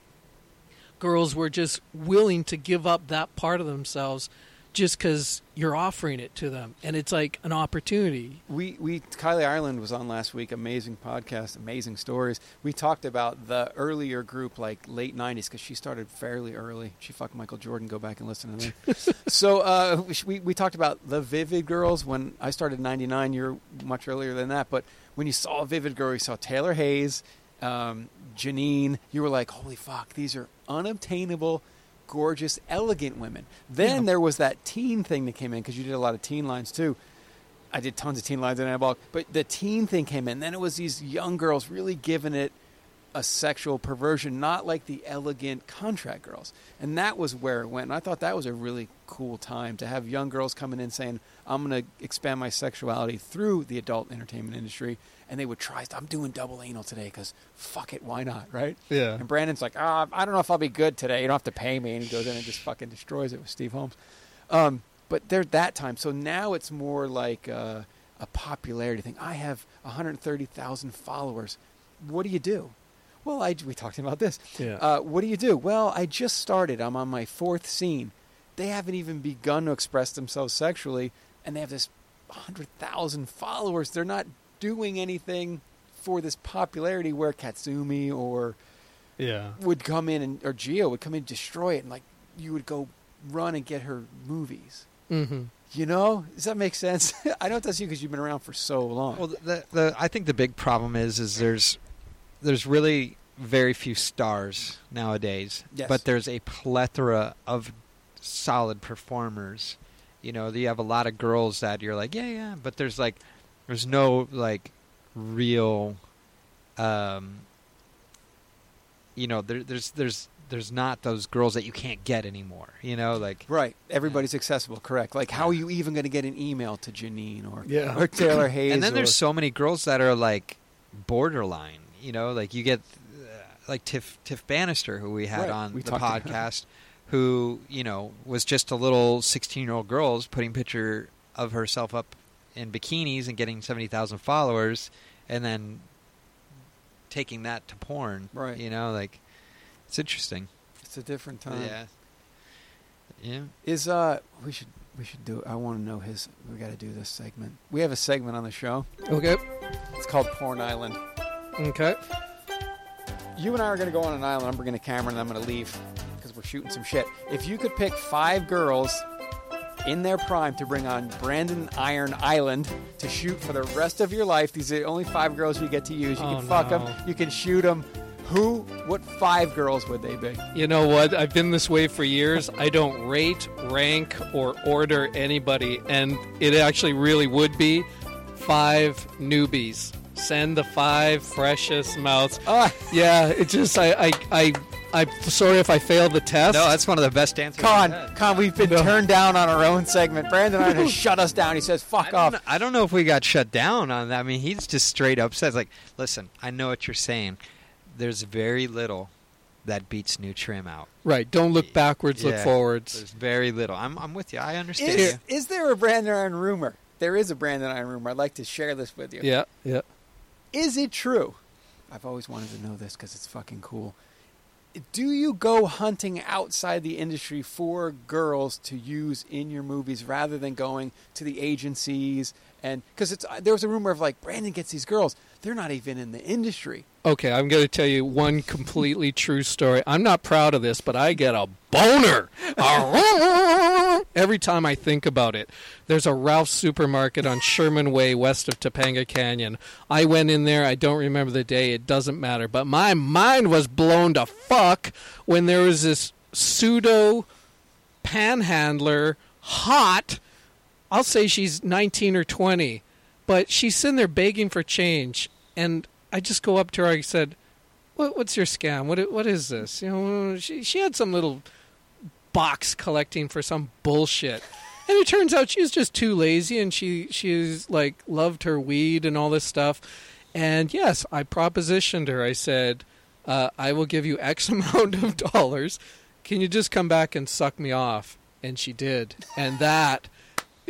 girls were just willing to give up that part of themselves just because you're offering it to them, and it's like an opportunity. We we Kylie Ireland was on last week. Amazing podcast, amazing stories. We talked about the earlier group, like late '90s, because she started fairly early. She fucked Michael Jordan. Go back and listen to them. so uh, we we talked about the Vivid Girls when I started '99. You're much earlier than that, but when you saw a Vivid Girl, you saw Taylor Hayes, um, Janine. You were like, holy fuck, these are unobtainable gorgeous, elegant women. Then Yeah. there was that teen thing that came in because you did a lot of teen lines too. I did tons of teen lines in Anabolic, but the teen thing came in. Then it was these young girls really giving it a sexual perversion, not like the elegant contract girls. And that was where it went. And I thought that was a really cool time to have young girls coming in saying, I'm going to expand my sexuality through the adult entertainment industry. And they would try, I'm doing double anal today because fuck it, why not, right? Yeah. And Brandon's like, ah, I don't know if I'll be good today. You don't have to pay me. And he goes in and just fucking destroys it with Steve Holmes. Um, but there's that time. So now it's more like uh, a popularity thing. I have 130,000 followers. What do you do? Well, I, we talked about this. Yeah. Uh, what do you do? Well, I just started. I'm on my fourth scene. They haven't even begun to express themselves sexually, and they have this 100,000 followers. They're not doing anything for this popularity where Katsumi or Yeah. would come in and or Gio would come in and destroy it, and like you would go run and get her movies. Mm-hmm. You know, does that make sense? I know it does you because you've been around for so long. Well, the, the I think the big problem is is there's there's really very few stars nowadays, Yes. but there's a plethora of solid performers. You know, you have a lot of girls that you're like, yeah, yeah, but there's like there's no like real um you know, there, there's there's there's not those girls that you can't get anymore. You know, like right, everybody's accessible, correct? Like, how are you even going to get an email to Janine or Yeah. or Taylor Hayes? and then or- there's so many girls that are like borderline. You know, like you get uh, like Tiff Tiff Bannister, who we had Right, on we the talked about her. podcast, who you know was just a little 16 year old girl putting picture of herself up in bikinis and getting 70,000 followers, and then taking that to porn. Right. You know, like it's interesting. it's a different time. Yeah. Yeah. Is uh, we should we should do. I want to know his. We got to do this segment. We have a segment on the show. Okay. It's called Porn Island. Okay. You and I are going to go on an island. I'm bringing a camera and I'm going to leave because we're shooting some shit. If you could pick five girls in their prime to bring on Brandon Iron Island to shoot for the rest of your life, these are the only five girls you get to use. You Oh, can fuck no. them. You can shoot them. Who? What five girls would they be? You know what? I've been this way for years. I don't rate, rank, or order anybody, and it actually really would be five newbies. Send the five freshest mouths. Ah, Yeah, it just I I I I'm sorry if I failed the test. No, that's one of the best answers. Con, I've had. Con, we've been turned down on our own segment. Brandon Iron has shut us down. He says, I "Fuck don't, off." know, I don't know if we got shut down on that. I mean, he's just straight up says like, "Listen, I know what you're saying. There's very little that beats new trim out. right. Don't look backwards, look forwards. There's very little. I'm I'm with you. I understand Is, you. is there a Brandon Iron rumor? There is a Brandon Iron rumor. I'd like to share this with you. Yeah, yeah. Is it true? I've always wanted to know this because it's fucking cool. Do you go hunting outside the industry for girls to use in your movies rather than going to the agencies? And because it's uh, there was a rumor of like Brandon gets these girls, they're not even in the industry. Okay, I'm going to tell you one completely true story. I'm not proud of this, but I get a boner every time I think about it. There's a Ralph's supermarket on Sherman Way, west of Topanga Canyon. I went in there. I don't remember the day. It doesn't matter. But my mind was blown to fuck when there was this pseudo panhandler, hot. I'll say she's 19 or 20, but she's sitting there begging for change. And I just go up to her. I said, what, "What's your scam? What what is this?" You know, she she had some little box collecting for some bullshit. And it turns out she was just too lazy, and she she's like loved her weed and all this stuff. And yes, I propositioned her. I said, uh, "I will give you X amount of dollars. Can you just come back and suck me off?" And she did. And that,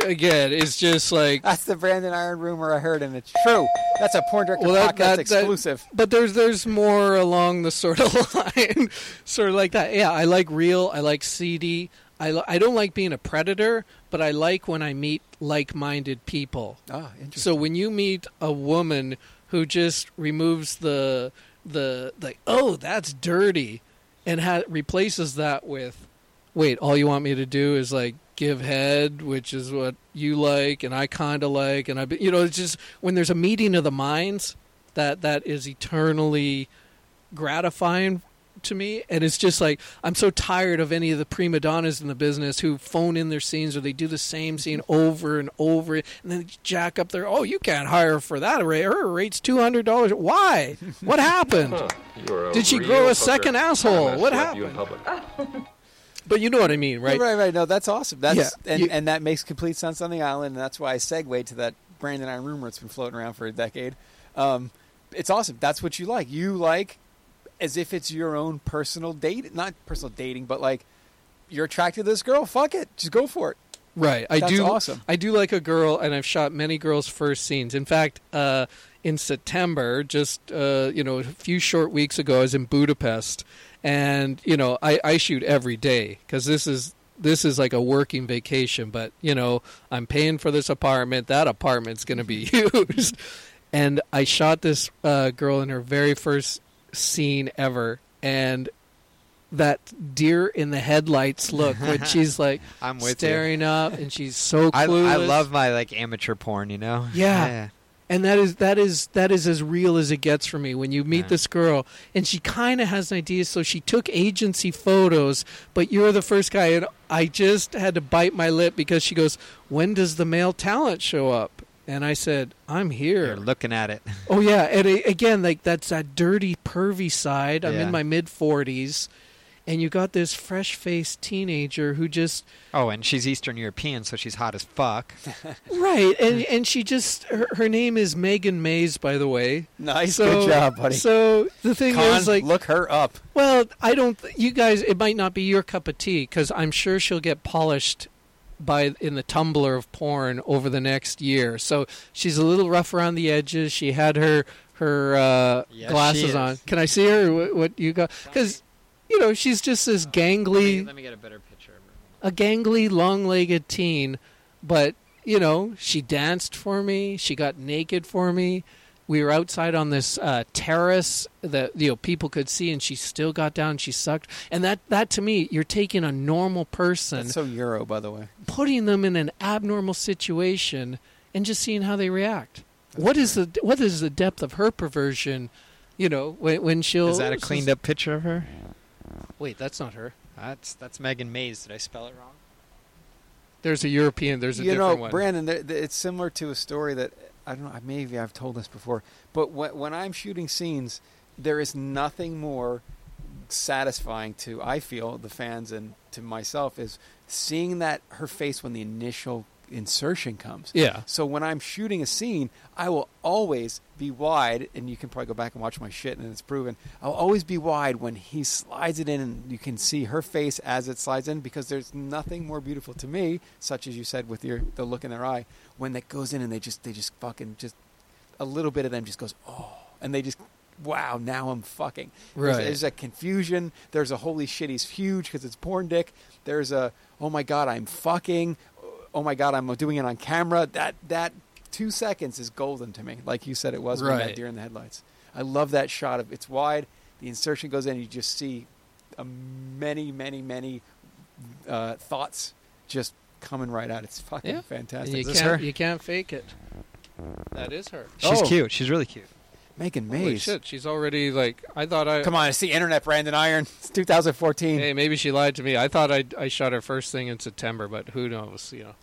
again, it's just like That's the Brandon Iron rumor I heard, and it's true. That's a porn director Well, that- podcast that- that- exclusive. but there's there's more along the sort of line, sort of like that. Yeah, I like real. I like seedy. I I don't like being a predator, but I like when I meet like-minded people. Ah, interesting. So when you meet a woman who just removes the the the oh that's dirty, and ha- replaces that with, wait, all you want me to do is like give head, which is what you like and I kind of like, and I you know it's just when there's a meeting of the minds that that is eternally gratifying to me. And it's just like i'm so tired of any of the prima donnas in the business who phone in their scenes or they do the same scene over and over and then jack up their oh you can't hire for that rate. Her rate's $200 why? What happened? Did she grow a second asshole? What happened but you know what i mean right right, right. No, that's awesome. That's Yeah, and, you- and that makes complete sense on the island, and that's why I segue to that Brandon Iron rumor that's been floating around for a decade. Um, it's awesome. That's what you like. You like as if it's your own personal date, not personal dating, but like you're attracted to this girl. Fuck it, just go for it. Right. I That's do. awesome. I do like a girl, and I've shot many girls' first scenes. In fact, uh, in September, just uh, you know, a few short weeks ago, I was in Budapest, and you know, I, I shoot every day because this is this is like a working vacation. But you know, I'm paying for this apartment. That apartment's going to be used, and I shot this uh, girl in her very first scene ever, and that deer in the headlights look when she's like I'm with you. staring up and she's so I, clueless. I love my like amateur porn, you know. Yeah. And that is that is that is as real as it gets for me when you meet Yeah. this girl and she kind of has an idea so she took agency photos but you're the first guy and I just had to bite my lip because she goes when does the male talent show up and I said I'm here You're looking at it. Oh yeah, and again, like that's that dirty, pervy side. I'm Yeah. in my mid forties, and you got this fresh-faced teenager who just Oh, and she's Eastern European, so she's hot as fuck. right, and and she just her, her name is Megan Mays, by the way. Nice, So- good job, buddy. So the thing Con, is, like, look her up. well, I don't. You guys, it might not be your cup of tea because I'm sure she'll get polished by in the tumbler of porn over the next year. So she's a little rough around the edges. She had her her uh, Yes, glasses on. Can I see her? What, what you got? Because you know she's just this gangly, me get a better picture of a gangly, long-legged teen, but you know she danced for me. She got naked for me. We were outside on this uh, terrace that you know people could see, and she still got down. and She sucked, and that that to me, you're taking a normal person, That's so Euro, by the way. putting them in an abnormal situation, and just seeing how they react. What is the what is the depth of her perversion? You know, when when she'll Is that a cleaned up picture of her? Wait, that's not her. That's that's Megan Mays. Did I spell it wrong? There's a European. There's a you different know, one. Brandon, th- th- it's similar to a story that I don't know. Maybe I've told this before, but when, when I'm shooting scenes, there is nothing more satisfying to I feel the fans and to myself is seeing that her face when the initial insertion comes. Yeah. So when I'm shooting a scene, I will always be wide, and you can probably go back and watch my shit, and it's proven. I'll always be wide when he slides it in, and you can see her face as it slides in, because there's nothing more beautiful to me, such as you said with your the look in their eye, when that goes in and they just they just fucking just a little bit of them just goes oh, and they just wow, now I'm fucking. There's, there's a confusion. There's a holy shit, he's huge because it's porn dick. There's a oh my god, I'm fucking. Oh my god, I'm doing it on camera. That that two seconds is golden to me, like you said it was with that deer in the headlights. I love that shot of it's wide. The insertion goes in, you just see a many, many, many uh, thoughts just coming right out. It's fucking Yeah. fantastic. You this can't her? you can't fake it. That is her. She's Oh. cute. She's really cute. Megan Holy Mays. shit, she's already like I thought I Come on, it's the internet, Brandon Iron. It's 2014. Hey, maybe she lied to me. I thought I I shot her first thing in September, but who knows, you know.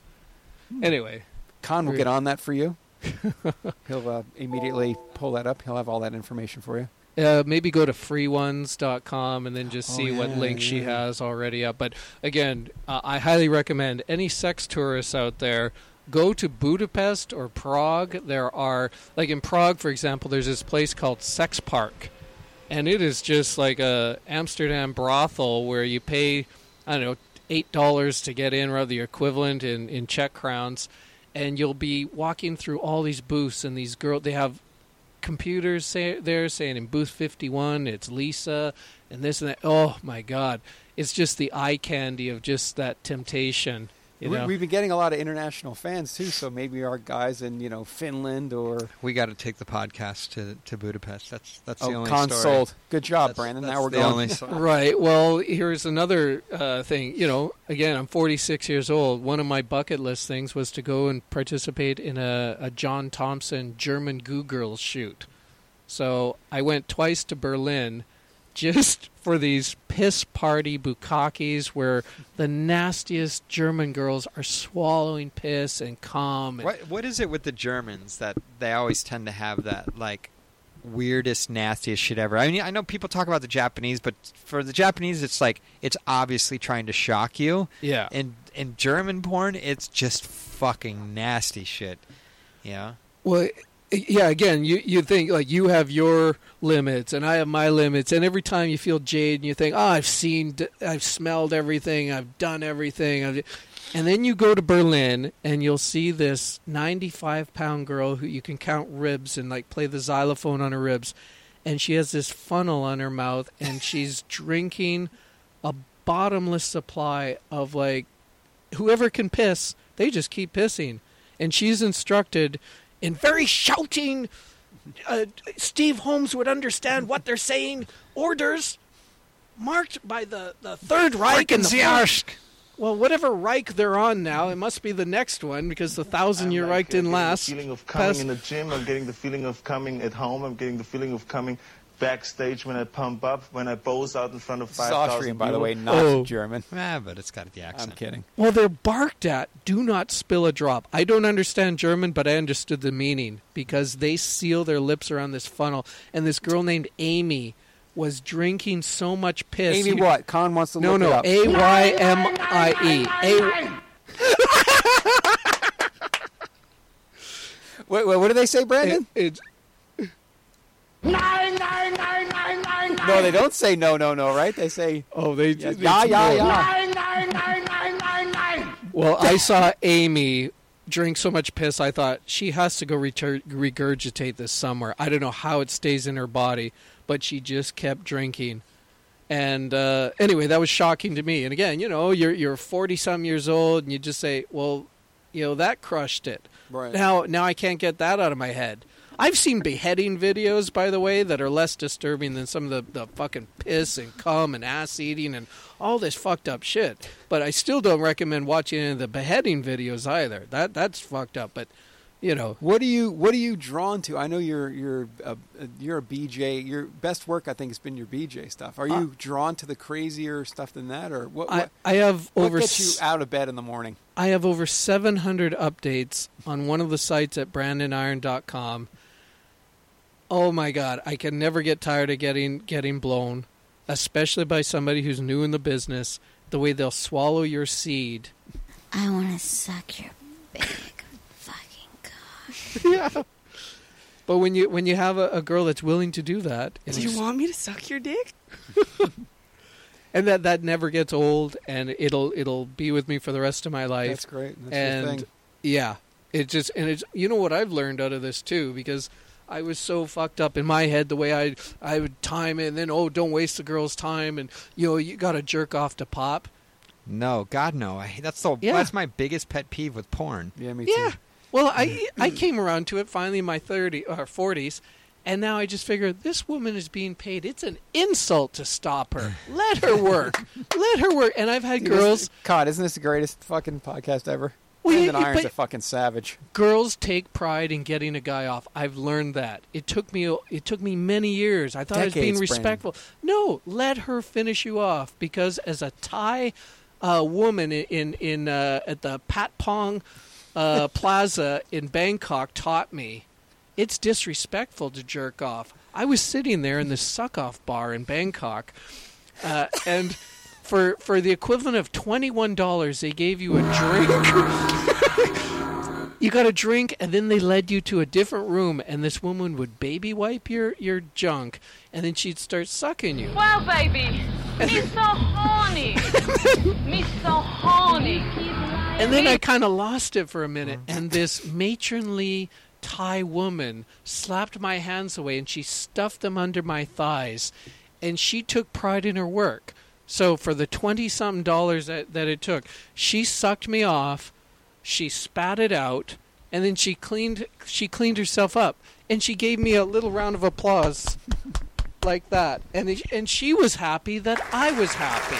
Anyway, Con will get on that for you. He'll uh, immediately pull that up. He'll have all that information for you. uh, maybe go to freeones.com and then just Oh, see what yeah, link she has already up. But again, uh, I highly recommend any sex tourists out there go to Budapest or Prague. There are like in Prague, for example, there's this place called Sex Park, and it is just like a Amsterdam brothel where you pay I don't know eight dollars to get in, or the equivalent in in Czech crowns, and you'll be walking through all these booths and these girls. They have computers say, there saying in booth 51 it's Lisa and this and that. Oh my God. It's just the eye candy of just that temptation. You we, know? we've been getting a lot of international fans too, so maybe our guys in you know Finland or We got to take the podcast to, to Budapest. That's that's the oh, only consoled. story. Good job, That's- Brandon. that's now we're the going. only. Right. Well, here's another uh, thing. You know, again, I'm 46 years old. One of my bucket list things was to go and participate in a, a John Thompson German Goo Girls shoot. So I went twice to Berlin just for these piss party bukkakes where the nastiest German girls are swallowing piss and cum. And, What what is it with the Germans that they always tend to have that like weirdest, nastiest shit ever? I mean, I know people talk about the Japanese, but for the Japanese, it's like it's obviously trying to shock you. Yeah. And in German porn, it's just fucking nasty shit. Yeah. Well, yeah. Again, you you think like you have your limits and I have my limits, and every time you feel jaded, and you think, "Oh, I've seen, I've smelled everything, I've done everything," I've, and then you go to Berlin and you'll see this 95 pound girl who you can count ribs and like play the xylophone on her ribs, and she has this funnel on her mouth, and she's drinking a bottomless supply of like whoever can piss, they just keep pissing. And she's instructed in very shouting, uh, Steve Holmes would understand what they're saying, orders marked by the, the Third Reich and the Fourth- Well, whatever Reich they're on now, it must be the next one because the thousand year Reich didn't last. feeling of coming Past- in the gym. I'm getting the feeling of coming at home. I'm getting the feeling of coming backstage when I pump up, when I pose out in front of This is 5,000 Austrian, by the way, not Oh. German. Ah, but it's got the accent. I'm kidding. Well, they're barked at. Do not spill a drop. I don't understand German, but I understood the meaning because they seal their lips around this funnel. And this girl named Amy was drinking so much piss. Amy, You- what? Con wants to No, look it no. up. A Y M I E. A. Wait, wait, what do they say, Brandon? Nine, nine, no, they don't say no, no, no, right? They say oh, they yeah, it's yeah, yeah, yeah. nine, nine, nine, nine, nine, nine. Well, I saw Amy drink so much piss. I thought she has to go retur- regurgitate this somewhere. I don't know how it stays in her body, but she just kept drinking. And uh, anyway, that was shocking to me. And again, you know, you're you're forty some years old, and you just say, "Well, you know, that crushed it." Right. Now, now I can't get that out of my head. I've seen beheading videos, by the way, that are less disturbing than some of the, the fucking piss and cum and ass eating and all this fucked up shit. But I still don't recommend watching any of the beheading videos either. That that's fucked up. But you know, What are you What are you drawn to? I know you're you're a, you're a BJ. Your best work, I think, has been your BJ stuff. Are you uh, drawn to the crazier stuff than that, or what? I, what, I have what over gets you out of bed in the morning? I have over 700 updates on one of the sites at brandoniron.com. Oh my god, I can never get tired of getting getting blown, especially by somebody who's new in the business. The way they'll swallow your seed. I want to suck your big fucking cock. yeah. But when you when you have a, a girl that's willing to do that, Do you want me to suck your dick? and that that never gets old, and it'll it'll be with me for the rest of my life. That's great. That's your and thing. yeah, it just and it's you know what I've learned out of this too because I was so fucked up in my head the way I I would time it and then oh don't waste the girl's time and you know you got to jerk off to pop. No, God no. I, that's the Yeah. that's my biggest pet peeve with porn. Yeah, me too. Yeah. Well, I I came around to it finally in my 30 uh, or 40s. And now I just figure this woman is being paid. It's an insult to stop her. Let her work. Let her work. And I've had Dude, girls this- God, isn't this the greatest fucking podcast ever? Well, Brandon you- Irons a fucking savage. girls take pride in getting a guy off. I've learned that. It took me it took me many years. I thought I was being Decades, Brandon. respectful. No, let her finish you off because as a Thai uh, woman in in, in uh, at the Patpong uh, Plaza in Bangkok taught me, it's disrespectful to jerk off. I was sitting there in the suck off bar in Bangkok, uh, and. For, for the equivalent of twenty one dollars, they gave you a drink. you got a drink, and then they led you to a different room, and this woman would baby wipe your, your junk, and then she'd start sucking you. Well, baby, me so horny. me so horny. And then I kind of lost it for a minute, and this matronly Thai woman slapped my hands away and she stuffed them under my thighs, and she took pride in her work. So for the twenty something dollars that, that it took, she sucked me off, she spat it out, and then she cleaned she cleaned herself up, and she gave me a little round of applause, like that, and it- and she was happy that I was happy.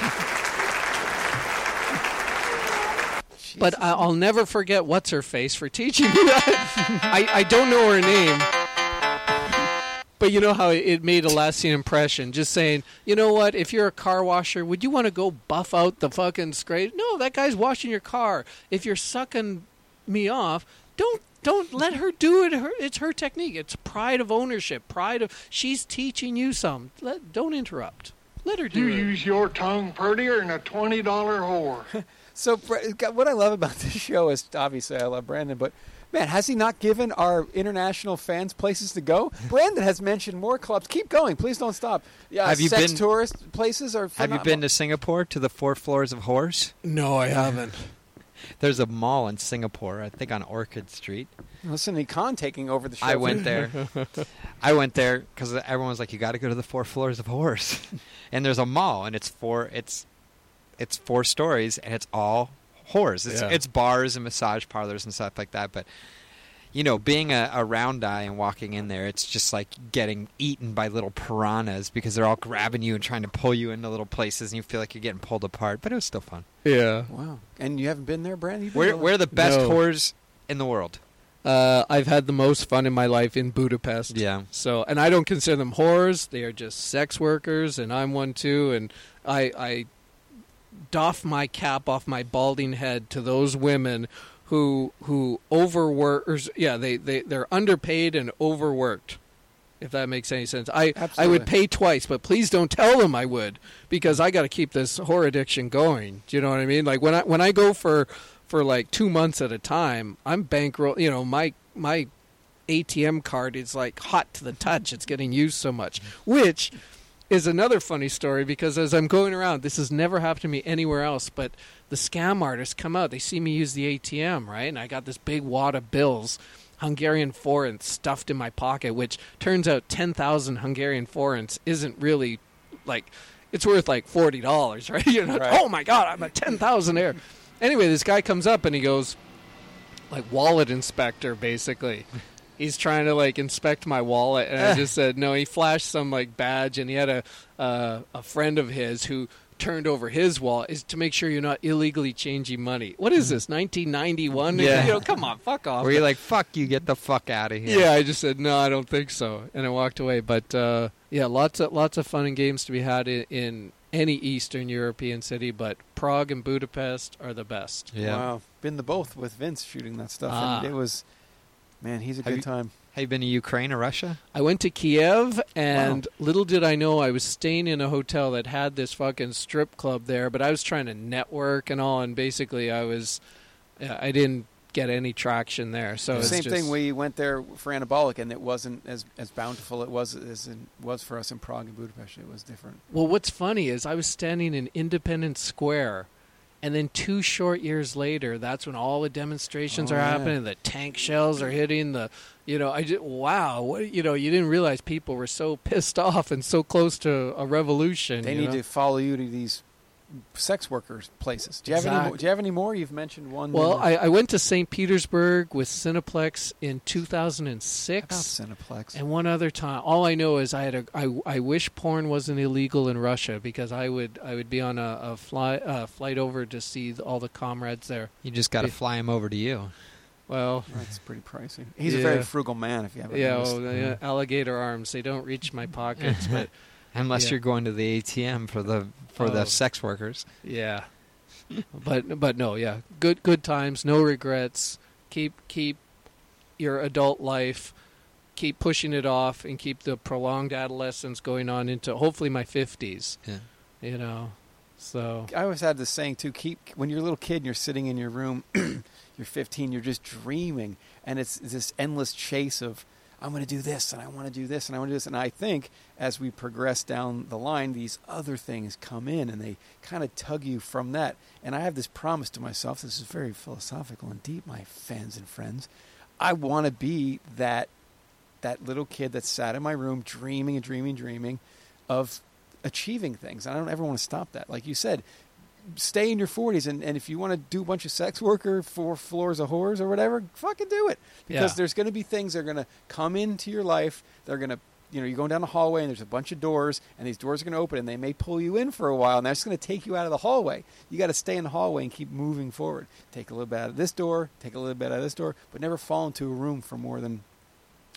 But I, I'll never forget what's her face for teaching me that. I, I don't know her name. But you know how it made a lasting impression. Just saying, you know what? If you're a car washer, would you want to go buff out the fucking scrape? No, that guy's washing your car. If you're sucking me off, don't don't let her do it. Her, it's her technique. It's pride of ownership. Pride of she's teaching you some. Let, don't interrupt. Let her do You it. You use your tongue prettier than a $20 whore. So what I love about this show is obviously I love Brandon, but man, has he not given our international fans places to go? Brandon has mentioned more clubs. Keep going, please don't stop. Yeah, Have you sex been- tourist places are. Have you been to Singapore to the four floors of whores? No, I haven't. There's a mall in Singapore, I think on Orchid Street. Listen, to Con taking over the show. I went there. I went there because everyone was like, "You got to go to the four floors of whores," and there's a mall, and it's four. It's it's four stories, and it's all whores. It's Yeah. it's bars and massage parlors and stuff like that. But you know, being a, a round eye and walking in there, it's just like getting eaten by little piranhas because they're all grabbing you and trying to pull you into little places, and you feel like you're getting pulled apart. But it was still fun. Yeah. Wow. And you haven't been there, Brandon? You've been We're we're the best No. whores in the world. Uh, I've had the most fun in my life in Budapest. Yeah. So, and I don't consider them whores; they are just sex workers, and I'm one too. And I, I doff my cap off my balding head to those women who who overwork. Or, yeah, they they they're underpaid and overworked. If that makes any sense, I I would pay twice, but please don't tell them I would because I got to keep this whore addiction going. Do you know what I mean? Like when I when I go for for like two months at a time, I'm bankroll. You know, my my ATM card is like hot to the touch. It's getting used so much, which is another funny story because as I'm going around, this has never happened to me anywhere else. But the scam artists come out, they see me use the ATM, right? And I got this big wad of bills, Hungarian forints stuffed in my pocket, which turns out 10,000 Hungarian forints isn't really like, it's worth like $40, right? You're not, Right. oh my God, I'm a 10,000 air. Anyway, this guy comes up and he goes, like wallet inspector basically he's trying to like inspect my wallet and i just said no he flashed some like badge and he had a uh, a friend of his who turned over his wallet is to make sure you're not illegally changing money what is this 1991 Yeah. you know come on fuck off Where you're like, "Fuck you, get the fuck out of here." yeah i just said no i don't think so and i walked away but uh, yeah lots of lots of fun and games to be had in, in any eastern european city but prague and budapest are the best Yeah. Wow. Been to both with Vince shooting that stuff. Ah. And it was, man, he's a Have good you- time. Have you been to Ukraine or Russia? I went to Kiev, and little did I know I was staying in a hotel that had this fucking strip club there. But I was trying to network and all, and basically I was, uh, I didn't get any traction there. So it's Same just, thing. We went there for anabolic, and it wasn't as as bountiful it was as it was for us in Prague and Budapest. It was different. Well, what's funny is I was standing in Independence Square, and then two short years later, that's when all the demonstrations Oh, are yeah. happening. The tank shells are hitting the, you know, I just wow, what you know, you didn't realize people were so pissed off and so close to a revolution. They need know? to follow you to these sex workers places. Do you have any? More, do you have any more? You've mentioned one. Well, I, I went to St. Petersburg with Cineplex in 2006. About Cineplex. And one other time, all I know is I had a. I, I wish porn wasn't illegal in Russia because I would I would be on a, a fly uh, flight over to see all the comrades there. You just got to fly him over to you. Well, that's pretty pricey. He's a very frugal man. If you haven't yeah, well, yeah, alligator arms. They don't reach my pockets, but Unless yeah. you're going to the ATM for the for the Oh. sex workers. Yeah. but but no, yeah. Good good times, no regrets. Keep keep your adult life, keep pushing it off and keep the prolonged adolescence going on into hopefully my 50s. Yeah. You know. So I always had this saying too: keep when you're a little kid and you're sitting in your room, you're 15, you're just dreaming, and it's this endless chase of I'm going to do this and I want to do this and I want to do this. And I think as we progress down the line, these other things come in and they kind of tug you from that. And I have this promise to myself. This is very philosophical and deep, my fans and friends. I want to be that that little kid that sat in my room dreaming and dreaming, dreaming of achieving things. And I don't ever want to stop that. Like you said, stay in your 40s, and, and if you want to do a bunch of sex work or four floors of whores or whatever, fucking do it. Because Yeah. there's going to be things that are going to come into your life. They're going to, you know, you're going down the hallway and there's a bunch of doors, and these doors are going to open, and they may pull you in for a while, and that's going to take you out of the hallway. You got to stay in the hallway and keep moving forward. Take a little bit out of this door, take a little bit out of this door, but never fall into a room for more than,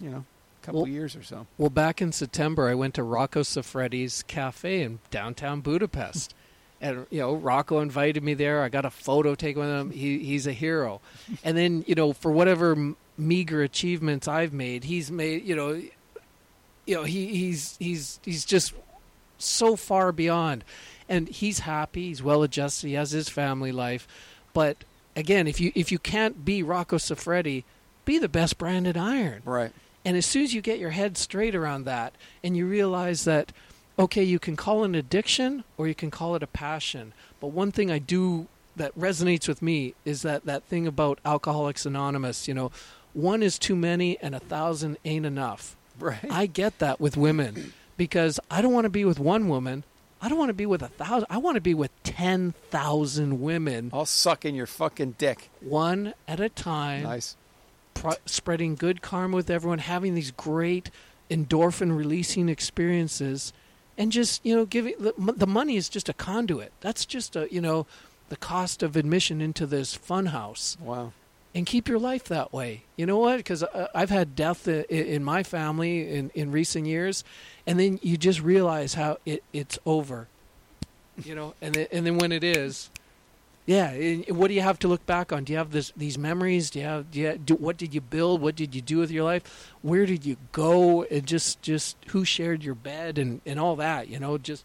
you know, a couple Well- of years or so. Well, back in September, I went to Rocco Siffredi's cafe in downtown Budapest. And you know, Rocco invited me there. I got a photo taken with him. He he's a hero. And then you know, for whatever meager achievements I've made, he's made. You know, you know, he he's he's he's just so far beyond. And he's happy. He's well adjusted. He has his family life. But again, if you if you can't be Rocco Siffredi, be the best Brandon Iron. Right. And as soon as you get your head straight around that and you realize that, okay, you can call it an addiction or you can call it a passion. But one thing I do that resonates with me is that, that thing about Alcoholics Anonymous, you know, one is too many and a thousand ain't enough. Right. I get that with women because I don't want to be with one woman. I don't want to be with a thousand. I want to be with 10,000 women. All sucking your fucking dick. One at a time Nice. pro- spreading good karma with everyone, having these great endorphin releasing experiences, and just you know giving the, m- the money is just a conduit. That's just a you know the cost of admission into this fun house. Wow. And keep your life that way. You know what? Because uh, I've had death in my family in, in recent years, and then you just realize how it, it's over. You know, and then, and then when it is, yeah. What do you have to look back on? Do you have this these memories? Do you have? Do you do, what did you build? What did you do with your life? Where did you go? And just just who shared your bed and and all that. You know, just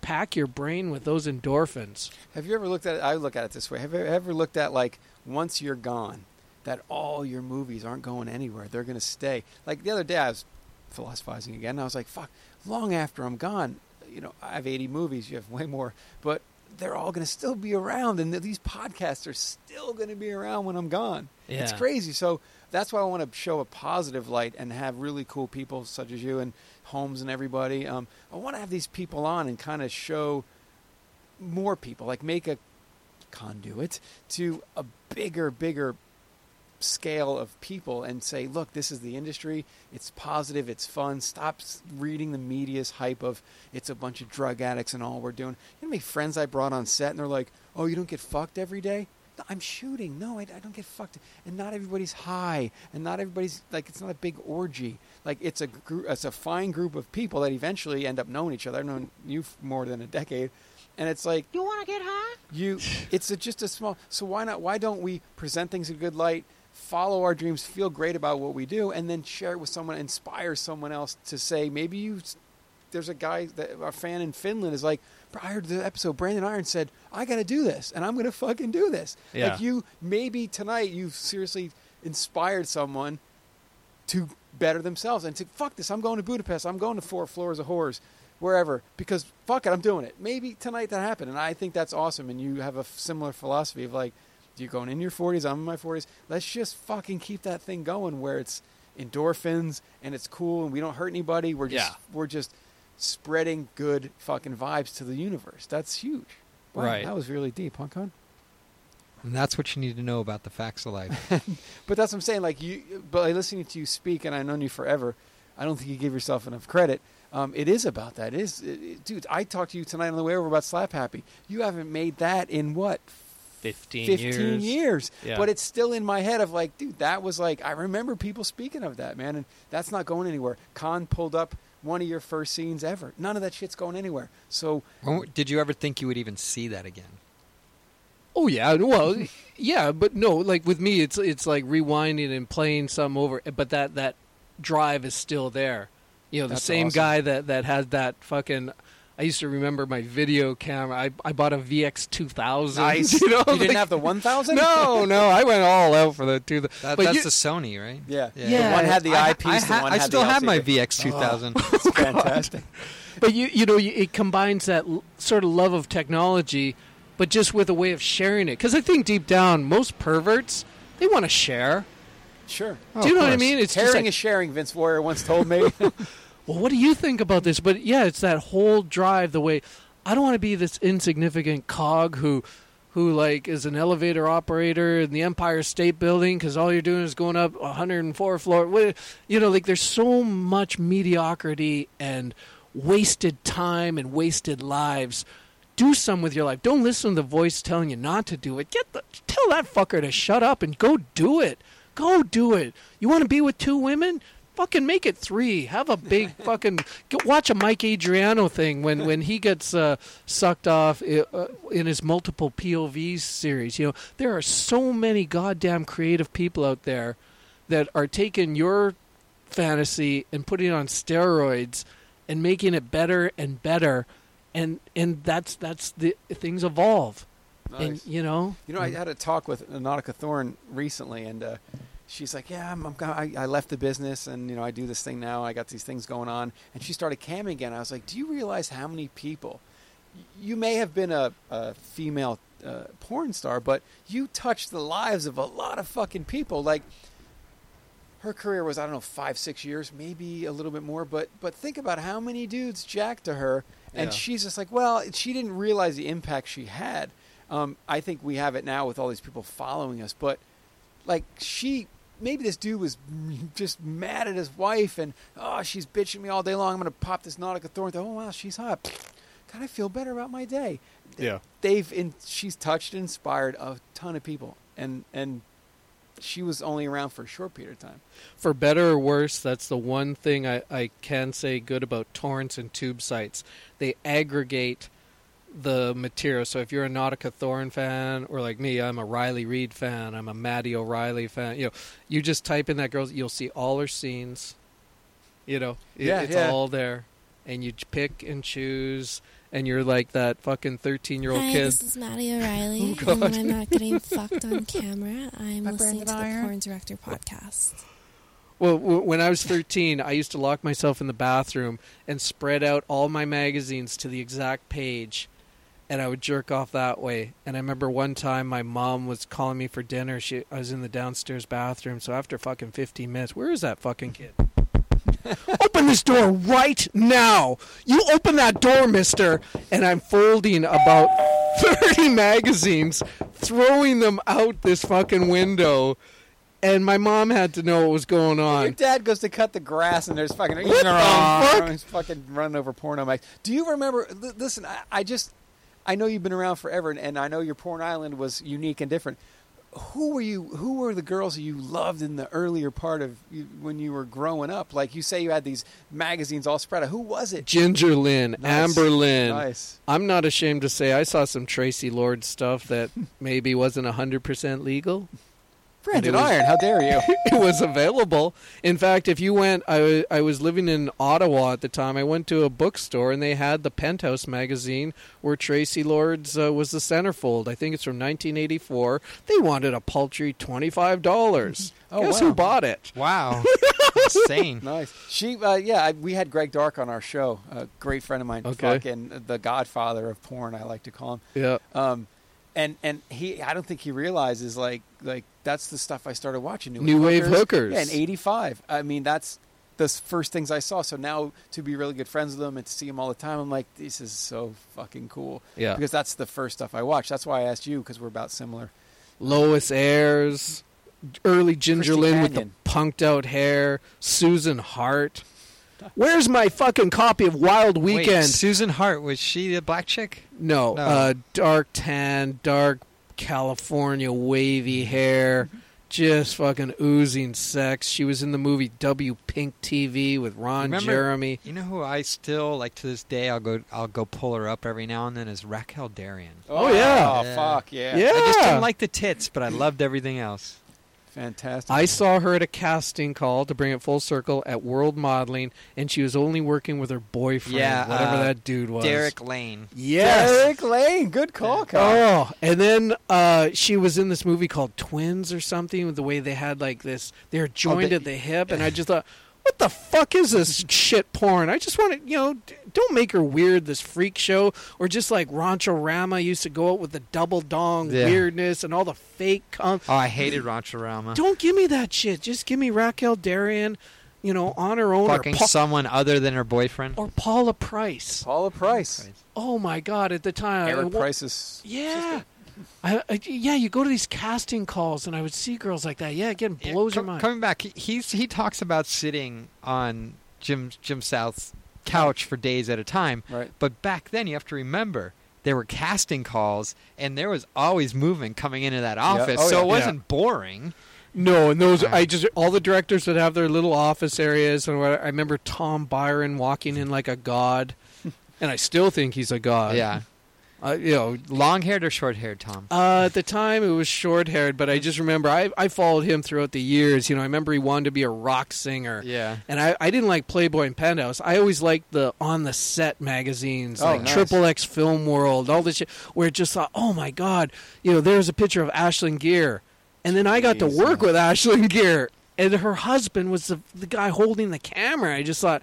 pack your brain with those endorphins. Have you ever looked at it? I look at it this way. Have you ever looked at like once you're gone, that all your movies aren't going anywhere? They're going to stay. Like the other day, I was philosophizing again. And I was like, fuck. Long after I'm gone, you know, I have 80 movies. You have way more, but they're all going to still be around, and these podcasts are still going to be around when I'm gone. It's crazy. So that's why I want to show a positive light and have really cool people such as you and Holmes and everybody. Um, I want to have these people on and kind of show more people, like make a conduit to a bigger, bigger scale of people and say, look, this is the industry. It's positive. It's fun. Stop reading the media's hype of it's a bunch of drug addicts and all we're doing. You know how many friends I brought on set and they're like, oh, you don't get fucked every day? No, I'm shooting. No, I, I don't get fucked. And not everybody's high. And not everybody's like, it's not a big orgy. Like it's a group, it's a fine group of people that eventually end up knowing each other. I've known you for more than a decade. And it's like, You want to get high? you it's a, just a small so why not why don't we present things in a good light follow our dreams feel great about what we do and then share it with someone inspire someone else to say maybe you there's a guy that a fan in finland is like "Bro, i heard the episode brandon iron said i gotta do this and i'm gonna fucking do this Yeah. like you maybe tonight you've seriously inspired someone to better themselves and to fuck this. I'm going to Budapest. I'm going to four floors of whores, wherever because fuck it, I'm doing it. Maybe tonight that happened, and I think that's awesome. And you have a similar philosophy of like, you're going in your 40s. I'm in my 40s. Let's just fucking keep that thing going where it's endorphins and it's cool and we don't hurt anybody. We're just Yeah. we're just spreading good fucking vibes to the universe. That's huge. Wow, Right. That was really deep, huh, Con? And that's what you need to know about the facts of life. But that's what I'm saying. Like you, by listening to you speak, and I've known you forever, I don't think you give yourself enough credit. Um, it is about that. It is, it, it- dude. I talked to you tonight on the way over about Slap Happy. You haven't made that in what 15, 15 years. Yeah. But it's still in my head of like, dude, that was like, I remember people speaking of that, man, and that's not going anywhere. Con pulled up one of your first scenes ever. None of that shit's going anywhere. So When- Did you ever think you would even see that again? Oh yeah, well, yeah, but no, like with me, it's it's like rewinding and playing some over, but that that drive is still there. You know, the That's same awesome. guy that that had that fucking. I used to remember my video camera. I I bought a VX two thousand. Nice. You, know, You didn't have the 1000? No, no, I went all out for the two. That, but that's you- the Sony, right? Yeah. Yeah. The one had the I- eyepiece. I, the ha- one I had still the have my VX 2000. Oh, it's fantastic. but you you know it combines that l- sort of love of technology, but just with a way of sharing it. Because I think deep down, most perverts they want to share. Sure. do you know what I mean? It's just Caring like, is sharing. Vince Warrior once told me. well, what do you think about this? But yeah, it's that whole drive. The way I don't want to be this insignificant cog who, who like is an elevator operator in the Empire State Building because all you're doing is going up 104 floor. You know, like there's so much mediocrity and wasted time and wasted lives. Do some with your life. Don't listen to the voice telling you not to do it. Get the tell that fucker to shut up and go do it. Go do it. You want to be with two women? Fucking make it three. Have a big fucking watch a Mike Adriano thing when when he gets uh, sucked off i- uh, in his multiple POVs series. You know there are so many goddamn creative people out there that are taking your fantasy and putting it on steroids and making it better and better and and that's that's the things evolve and Nice. you know You know, I had a talk with Nautica Thorn recently, and uh, she's like, "Yeah, I'm, I'm, I, I left the business, and you know, I do this thing now. I got these things going on." And she started camming again. I was like, "Do you realize how many people? You may have been a, a female uh, porn star, but you touched the lives of a lot of fucking people. Like." Her career was I don't know five six years maybe a little bit more but but think about how many dudes jacked to her and Yeah. she's just like well she didn't realize the impact she had um, I think we have it now with all these people following us, but like she, maybe this dude was just mad at his wife and oh, she's bitching me all day long. I'm gonna pop this Nautica Thorn. Oh wow, she's hot. God, I feel better about my day. Yeah. they've in, she's touched and inspired a ton of people, and and she was only around for a short period of time. for better or worse, that's the one thing I, I can say good about torrents and tube sites. They aggregate the material. So if you're a Nautica Thorn fan, or like me, I'm a Riley Reid fan, I'm a Maddy O'Reilly fan. You know, you just type in that girl, you'll see all her scenes. You know, it- Yeah, it's yeah. all there, and you pick and choose. And you're like that fucking 13 year old kid. this is Maddy O'Reilly, Oh, and when I'm not getting fucked on camera, I'm My listening to the Brandon Porn Director podcast. Well, when I was 13, I used to lock myself in the bathroom and spread out all my magazines to the exact page, and I would jerk off that way. And I remember one time my mom was calling me for dinner. She, I was in the downstairs bathroom, so after fucking 15 minutes, where is that fucking kid? open this door right now! You open that door, mister! And I'm folding about 30 magazines, throwing them out this fucking window. And my mom had to know what was going on. Your dad goes to cut the grass, and there's fucking What the fuck? He's fucking running over porno mags. Do you remember? Listen, I, I just, I know you've been around forever, and, and I know your porn island was unique and different. Who were you? Who were the girls you loved in the earlier part of you, when you were growing up? Like you say, you had these magazines all spread out. Who was it? Ginger Lynn, Nice. Amber Lynn. Nice. I'm not ashamed to say I saw some Traci Lord stuff that maybe wasn't 100% legal. Brandon It was- Iron, how dare you? it was available. In fact, if you went, I I was living in Ottawa at the time. I went to a bookstore and they had the Penthouse magazine where Traci Lords uh, was the centerfold. I think it's from 1984. They wanted a paltry $25. Oh, Guess wow. who bought it? Wow. Insane. Nice. She, uh, yeah, I, we had Greg Dark on our show, a great friend of mine, Okay. fucking the Godfather of porn, I like to call him. Yeah. Um, and and he, I don't think he realizes like like that's the stuff I started watching. New new Wave Hookers. Yeah, in '85. I mean, that's the first things I saw. So now to be really good friends with him and to see him all the time, I'm like, this is so fucking cool. Yeah. Because that's the first stuff I watched. That's why I asked you because we're about similar. Lois Ayres, early Ginger Christy Lynn with the punked out hair, Susan Hart. Where's my fucking copy of Wild Wait, Weekend? Susan Hart was she the black chick? no, No. Uh, dark tan, dark California wavy hair, just fucking oozing sex. She was in the movie W Pink TV with Ron Remember- Jeremy. You know who I still like to this day? I'll go. I'll go pull her up every now and then. Is Raquel Darian. Oh, yeah. Oh fuck yeah. Yeah. I just didn't like the tits, but I loved everything else. Fantastic. I saw her at a casting call to bring it full circle at World Modeling, and she was only working with her boyfriend, Yeah, whatever uh, that dude was. Derek Lane. Yes. Derek Lane, good call, Kyle. Oh, and then uh, she was in this movie called Twins or something. With the way they had like this, they're joined they- at the hip, and I just thought, what what the fuck is this shit porn? I just want to, you know, d- don't make her weird. This freak show, or just like Rancho Rama used to go out with the double dong Yeah. weirdness and all the fake. Com- Oh, I hated Rancho Rama. don't give me that shit. Just give me Raquel Darian, you know, on her own, Fucking or, Pa- someone other than her boyfriend. or Paula Price. Paula Price. Oh my god! At the time, I- Eric wa- Price's Yeah. I, I, yeah, you go to these casting calls, and I would see girls like that. Yeah, again, blows your Com- mind. Coming back, he- he's he talks about sitting on Jim Jim South's couch for days at a time. Right. But back then, you have to remember there were casting calls, and there was always movement coming into that office, Oh, so it wasn't boring. No, and those I just all the directors would have their little office areas, and what, I remember Tom Byron walking in like a god, and I still think he's a god. Yeah. Uh, you know, long haired or short haired, Tom. Uh, at the time, it was short haired, but I just remember I, I followed him throughout the years. You know, I remember he wanted to be a rock singer. Yeah. And I, I didn't like Playboy and Penthouse. I always liked the on the set magazines, Oh, like nice. Triple X Film World, all this shit, where it just thought, oh my God, you know, there's a picture of Ashlyn Gere. And then I got to Jeez, work with Ashlyn Gere, and her husband was the, the guy holding the camera. I just thought,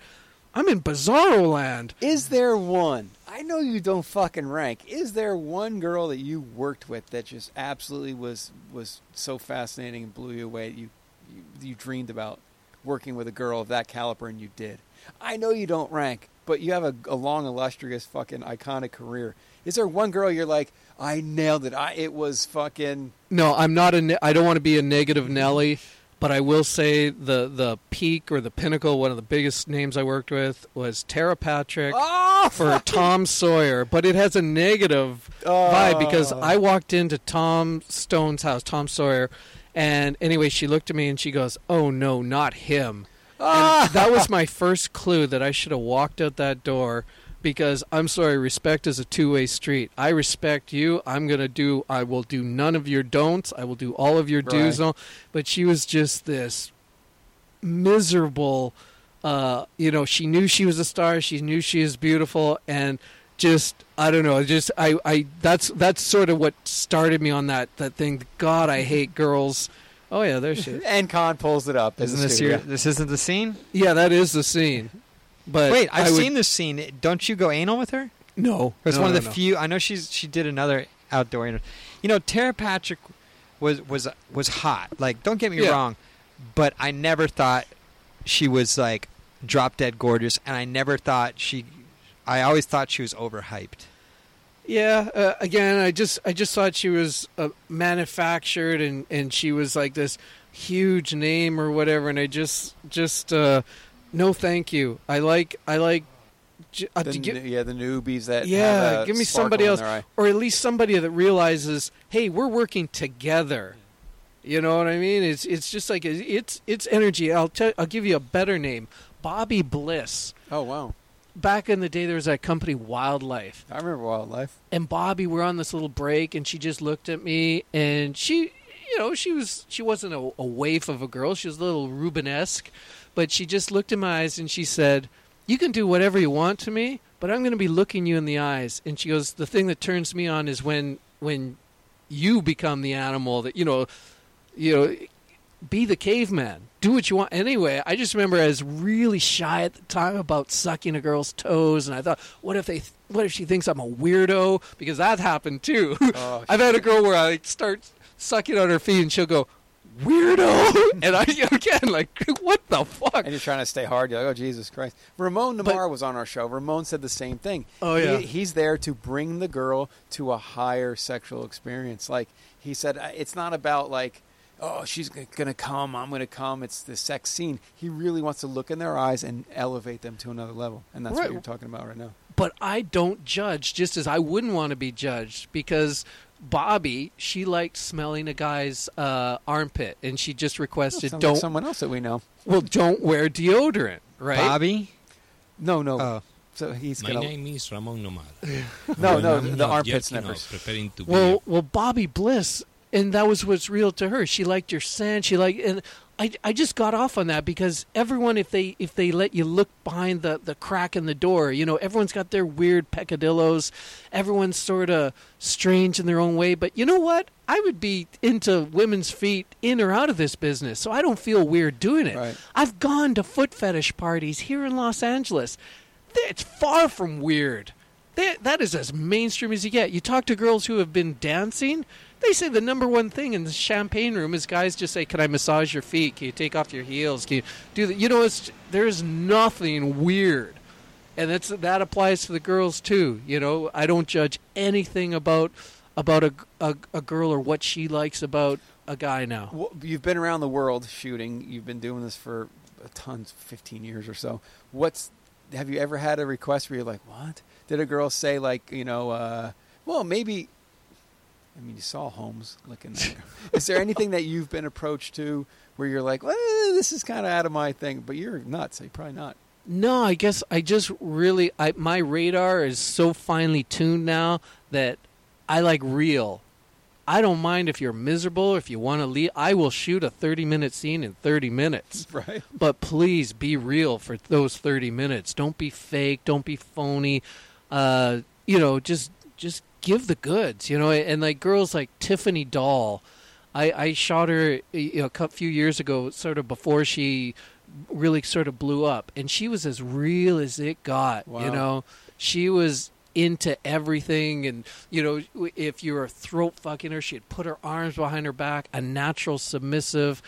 I'm in Bizarro land. Is there one? I know you don't fucking rank. Is there one girl that you worked with that just absolutely was was so fascinating and blew you away? that You you, you dreamed about working with a girl of that caliber, and you did. I know you don't rank, but you have a, a long, illustrious, fucking iconic career. Is there one girl you're like, I nailed it. I it was fucking. No, I'm not a. I don't want to be a negative Nelly, but I will say the the peak or the pinnacle. One of the biggest names I worked with was Tara Patrick Oh, for Tom Sawyer, but it has a negative vibe oh. because Oh. I walked into Tom Stone's house, Tom Sawyer, and anyway, she looked at me and she goes, "Oh no, not him." And ah! that was my first clue that I should have walked out that door because I'm sorry, respect is a two way street. I respect you. I'm gonna do I will do none of your don'ts. I will do all of your do's Right. and all but she was just this miserable uh you know, she knew she was a star, she knew she was beautiful and just I don't know, just I, I that's that's sort of what started me on that that thing. God, I hate girls. Oh yeah, there she is. And Con pulls it up. Isn't this studio. your, this isn't the scene? Yeah, that is the scene. But Wait, I've would- seen this scene. Don't you go anal with her? No, It's no, one no, of the no. few. I know she's she did another outdoor. You know, Tara Patrick was was was hot. Like, don't get me Yeah. wrong, but I never thought she was like drop dead gorgeous, and I never thought she. I always thought she was overhyped. Yeah, uh, again, I just I just thought she was uh, manufactured and and she was like this huge name or whatever, and I just just uh, no, thank you. I like I like. Uh, The get- yeah, the newbies that yeah, give me somebody else, or at least somebody that realizes, hey, we're working together. You know what I mean? It's it's just like it's it's energy. I'll tell. I'll give you a better name, Bobby Bliss. Oh wow! Back in the day, there was that company Wildlife. I remember Wildlife. And Bobby, we're on this little break, and she just looked at me, and she, you know, she was she wasn't a, a waif of a girl. She was a little Rubenesque, but she just looked in my eyes and she said, "You can do whatever you want to me, but I'm going to be looking you in the eyes." And she goes, "The thing that turns me on is when when you become the animal that you know, you know." Be the caveman. Do what you want. Anyway, I just remember I was really shy at the time about sucking a girl's toes, and I thought, what if they, what if she thinks I'm a weirdo? Because that happened too. Oh, I've had a girl where I start sucking on her feet, and she'll go, weirdo, and I again like, what the fuck? And you're trying to stay hard. You're like, oh Jesus Christ! Ramon Nomar was on our show. Ramon said the same thing. Oh, He- yeah. he's there to bring the girl to a higher sexual experience. Like he said, uh, it's not about like, oh, she's gonna come, I'm gonna come. It's the sex scene. He really wants to look in their eyes and elevate them to another level, and that's Right. what you're talking about right now. but I don't judge, just as I wouldn't want to be judged because Bobby, she liked smelling a guy's uh, armpit, and she just requested don't. someone else that we know. well, don't wear deodorant, right? Bobby? No, no. Oh. So he's My gonna. name is Ramon Nomar. No, no, the not armpit yet, sniffers. preparing to Well, well, Bobby Bliss, and that was what's real to her. She liked your scent. She liked, and I, I just got off on that because everyone if they if they let you look behind the, the crack in the door you know everyone's got their weird peccadillos everyone's sort of strange in their own way. But you know what? I would be into women's feet in or out of this business so I don't feel weird doing it. Right. I've gone to foot fetish parties here in Los Angeles. It's far from weird. That, that is as mainstream as you get. You talk to girls who have been dancing they say the number one thing in the champagne room is guys just say, "Can I massage your feet? Can you take off your heels? Can you do that?" You know, it's there's nothing weird, and that's that applies to the girls too. You know, I don't judge anything about about a, a, a girl or what she likes about a guy now. Well, you've been around the world shooting. You've been doing this for a tons, fifteen years or so. What's have you ever had a request where you're like, "What?" Did a girl say like, you know, uh, well, maybe? I mean, you saw Holmes looking. At Is there anything that you've been approached to where you're like, "Well, this is kind of out of my thing," but you're nuts, so you're probably not. No, I guess I just really I my radar is so finely tuned now that I like real. I don't mind if you're miserable, or if you want to leave. I will shoot a 30 minute scene in 30 minutes. Right. But please be real for those 30 minutes. Don't be fake. Don't be phony. Uh, you know, just just give the goods. You know, and like girls like Tiffany Doll. I, I shot her you know, a few years ago, sort of before she really sort of blew up, and she was as real as it got. Wow. You know, she was into everything, and you know, if you were throat fucking her, she'd put her arms behind her back, a natural submissive.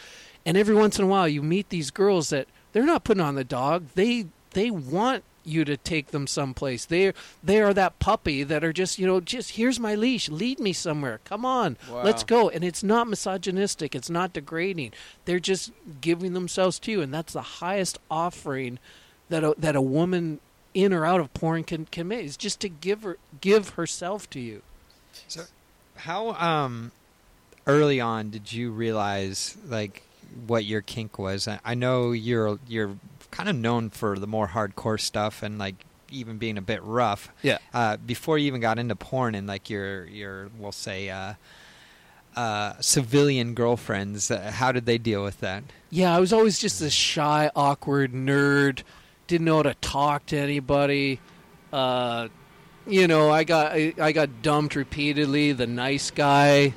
And every once in a while, you meet these girls that they're not putting on the dog; they they want you to take them someplace. They they are that puppy that are just you know just here's my leash, lead me somewhere. Come on, Wow. let's go. And it's not misogynistic. It's not degrading. They're just giving themselves to you, and that's the highest offering that a, that a woman in or out of porn can can make is just to give her give herself to you. So, how um early on did you realize like what your kink was? I, I know you're you're kind of known for the more hardcore stuff and like even being a bit rough. Yeah. Uh, before you even got into porn and like your your we'll say uh, uh, civilian girlfriends, uh, how did they deal with that? Yeah, I was always just a shy, awkward nerd. Didn't know how to talk to anybody. Uh, you know, I got I, I got dumped repeatedly. The nice guy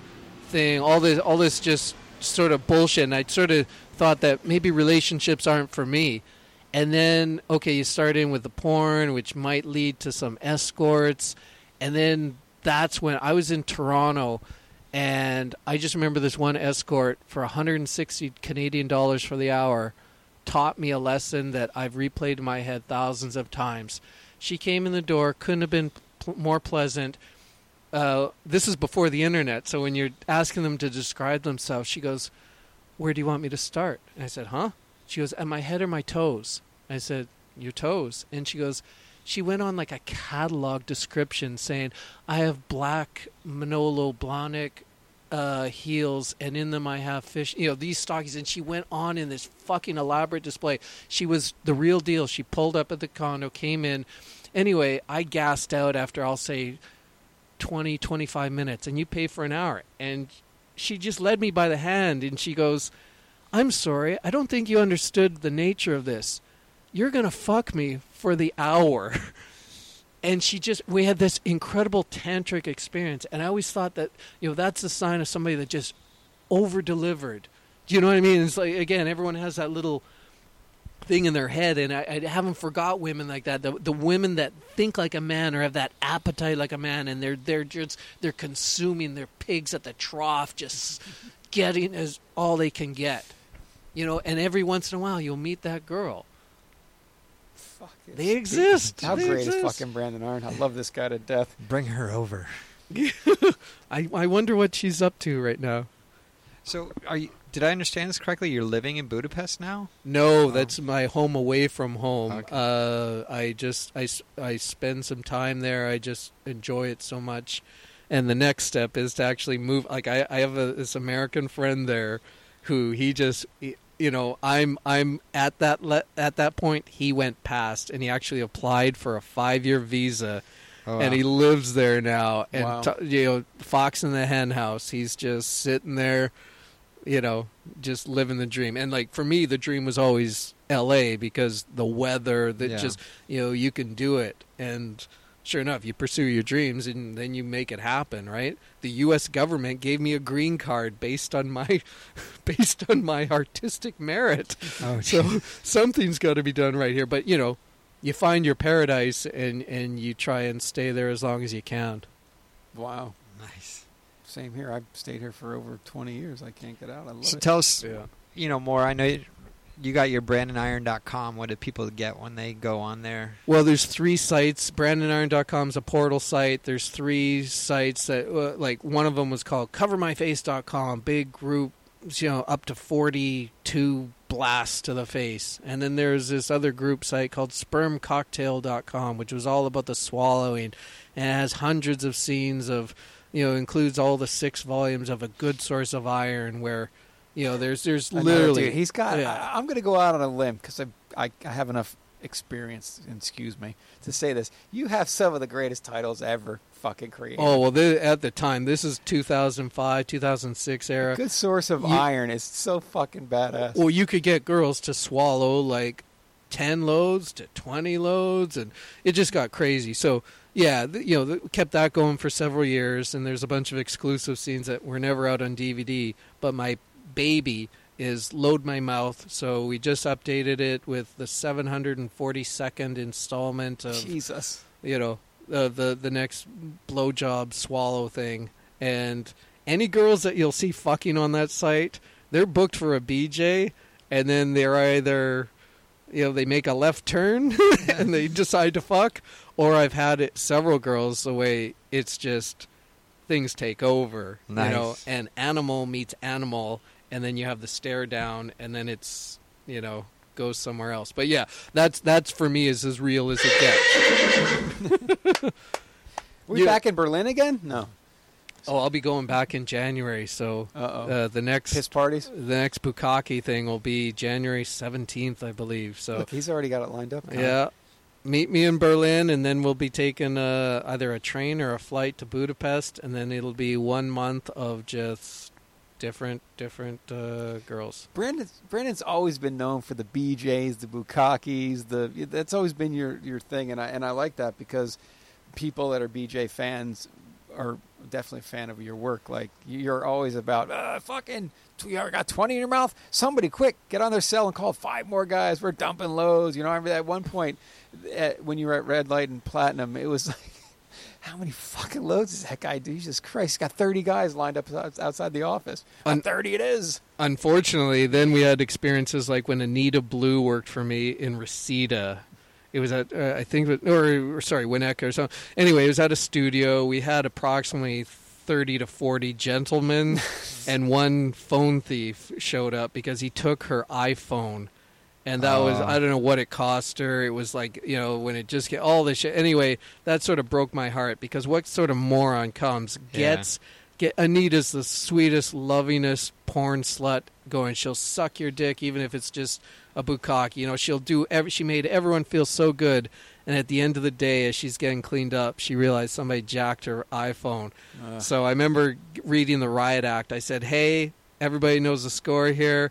thing, all this, all this, just sort of bullshit. And I sort of thought that maybe relationships aren't for me. And then, okay, you start in with the porn, which might lead to some escorts. And then that's when I was in Toronto, and I just remember this one escort for 160 Canadian dollars for the hour taught me a lesson that I've replayed in my head thousands of times. She came in the door, couldn't have been pl- more pleasant. Uh, this is before the internet, so when you're asking them to describe themselves, she goes, "Where do you want me to start?" And I said, "Huh?" She goes, "At my head or my toes?" I said, "Your toes." And she goes, she went on like a catalog description saying, "I have black Manolo Blahnik uh, heels, and in them I have fish. You know these stockings." And she went on in this fucking elaborate display. She was the real deal. She pulled up at the condo, came in. Anyway, I gassed out after I'll say 20, 25 minutes, and you pay for an hour. And she just led me by the hand, and she goes, "I'm sorry, I don't think you understood the nature of this. You're gonna fuck me for the hour." and she just we had this incredible tantric experience and i always thought that you know that's a sign of somebody that just over delivered do you know what i mean it's like again everyone has that little thing in their head and i, I haven't forgot women like that the, the women that think like a man or have that appetite like a man and they're they're just they're consuming their pigs at the trough just getting as all they can get you know and every once in a while you'll meet that girl Fuck they exist. How They great exist. is fucking Brandon Iron? I love this guy to death. Bring her over. I I wonder what she's up to right now. So, are you? Did I understand this correctly? You're living in Budapest now. No, that's my home away from home. Uh, I just I, I spend some time there. I just enjoy it so much. And the next step is to actually move. Like I, I have a, this American friend there, who he just you know I'm I'm at that le- at that point he went past and he actually applied for a five year visa. Oh, and he lives there now, and Wow. t- you know, Fox in the Hen House. He's just sitting there, you know, just living the dream. And like for me, the dream was always L.A. because the weather, that Yeah. just you know, you can do it. And sure enough, you pursue your dreams and then you make it happen, right? The U.S. government gave me a green card based on my based on my artistic merit. Oh, so something's got to be done right here. But you know, you find your paradise and and you try and stay there as long as you can. Wow. Nice. Same here. I've stayed here for over 20 years. I can't get out. I love So it. tell us, Yeah. you know, more. I know you, got your BrandonIron.com. What do people get when they go on there? Well, there's three sites. BrandonIron.com is a portal site. There's three sites that, uh, like, one of them was called CoverMyFace.com. Big group, you know, up to 42 blasts to the face. And then there's this other group site called SpermCocktail.com, which was all about the swallowing, and it has hundreds of scenes of, you know, includes all the six volumes of a good source of iron where. You know, there's there's literally dude, he's got. Yeah. I, I'm going to go out on a limb because I, I I have enough experience. Excuse me to say this. You have some of the greatest titles ever fucking created. Oh well, at the time, this is 2005, 2006 era. good source of You- iron is so fucking badass. Well, you could get girls to swallow like ten loads to twenty loads, and it just got crazy. So yeah, you know, kept that going for several years, and there's a bunch of exclusive scenes that were never out on DVD. But my baby is Load My Mouth, so we just updated it with the 742nd installment of Jesus. you know uh, the the next blowjob swallow thing and any girls that you'll see fucking on that site they're booked for a bj and then they're either you know they make a left turn and they decide to fuck or i've had it several girls the way it's just things take over you know Nice. and animal meets animal and then you have the stare down and then it's you know goes somewhere else but yeah that's that's for me is as real as it gets we you- back in Berlin again? No. Oh, I'll be going back in January. So uh, the next Piss parties. the next Bukkake thing will be January seventeenth, I believe. So Look, he's already got it lined up. yeah, meet me in Berlin, and then we'll be taking uh, either a train or a flight to Budapest, and then it'll be one month of just different different uh, girls. Brandon Brandon's always been known for the BJ's, the Bukkakes, the that's always been your your thing, and I and I like that because people that are BJ fans are definitely a fan of your work. Like you're always about uh, fucking. You already got twenty in your mouth. Somebody, quick, get on their cell and call five more guys. We're dumping lows. You know, I remember at one point at, when you were at Red Light and Platinum, it was like, how many fucking loads does that guy do? Jesus Christ, he's got thirty guys lined up outside the office. Un- thirty it is. Unfortunately, then we had experiences like when Anita Blue worked for me in Reseda. It was at uh, I think, it- or, or sorry, Winnetka or something. Anyway, it was at a studio. We had approximately thirty to forty gentlemen, and one phone thief showed up because he took her iPhone. And that was Oh. I don't know what it cost her. It was like you know when it just get all this shit. Anyway, that sort of broke my heart because what sort of moron comes Yeah. gets get Anita's the sweetest, lovingest porn slut going. She'll suck your dick even if it's just a bukkake. You know, she'll do. Every, she made everyone feel so good. And at the end of the day, as she's getting cleaned up, she realized somebody jacked her iPhone. Ugh. So I remember reading the riot act. I said, "Hey, everybody knows the score here."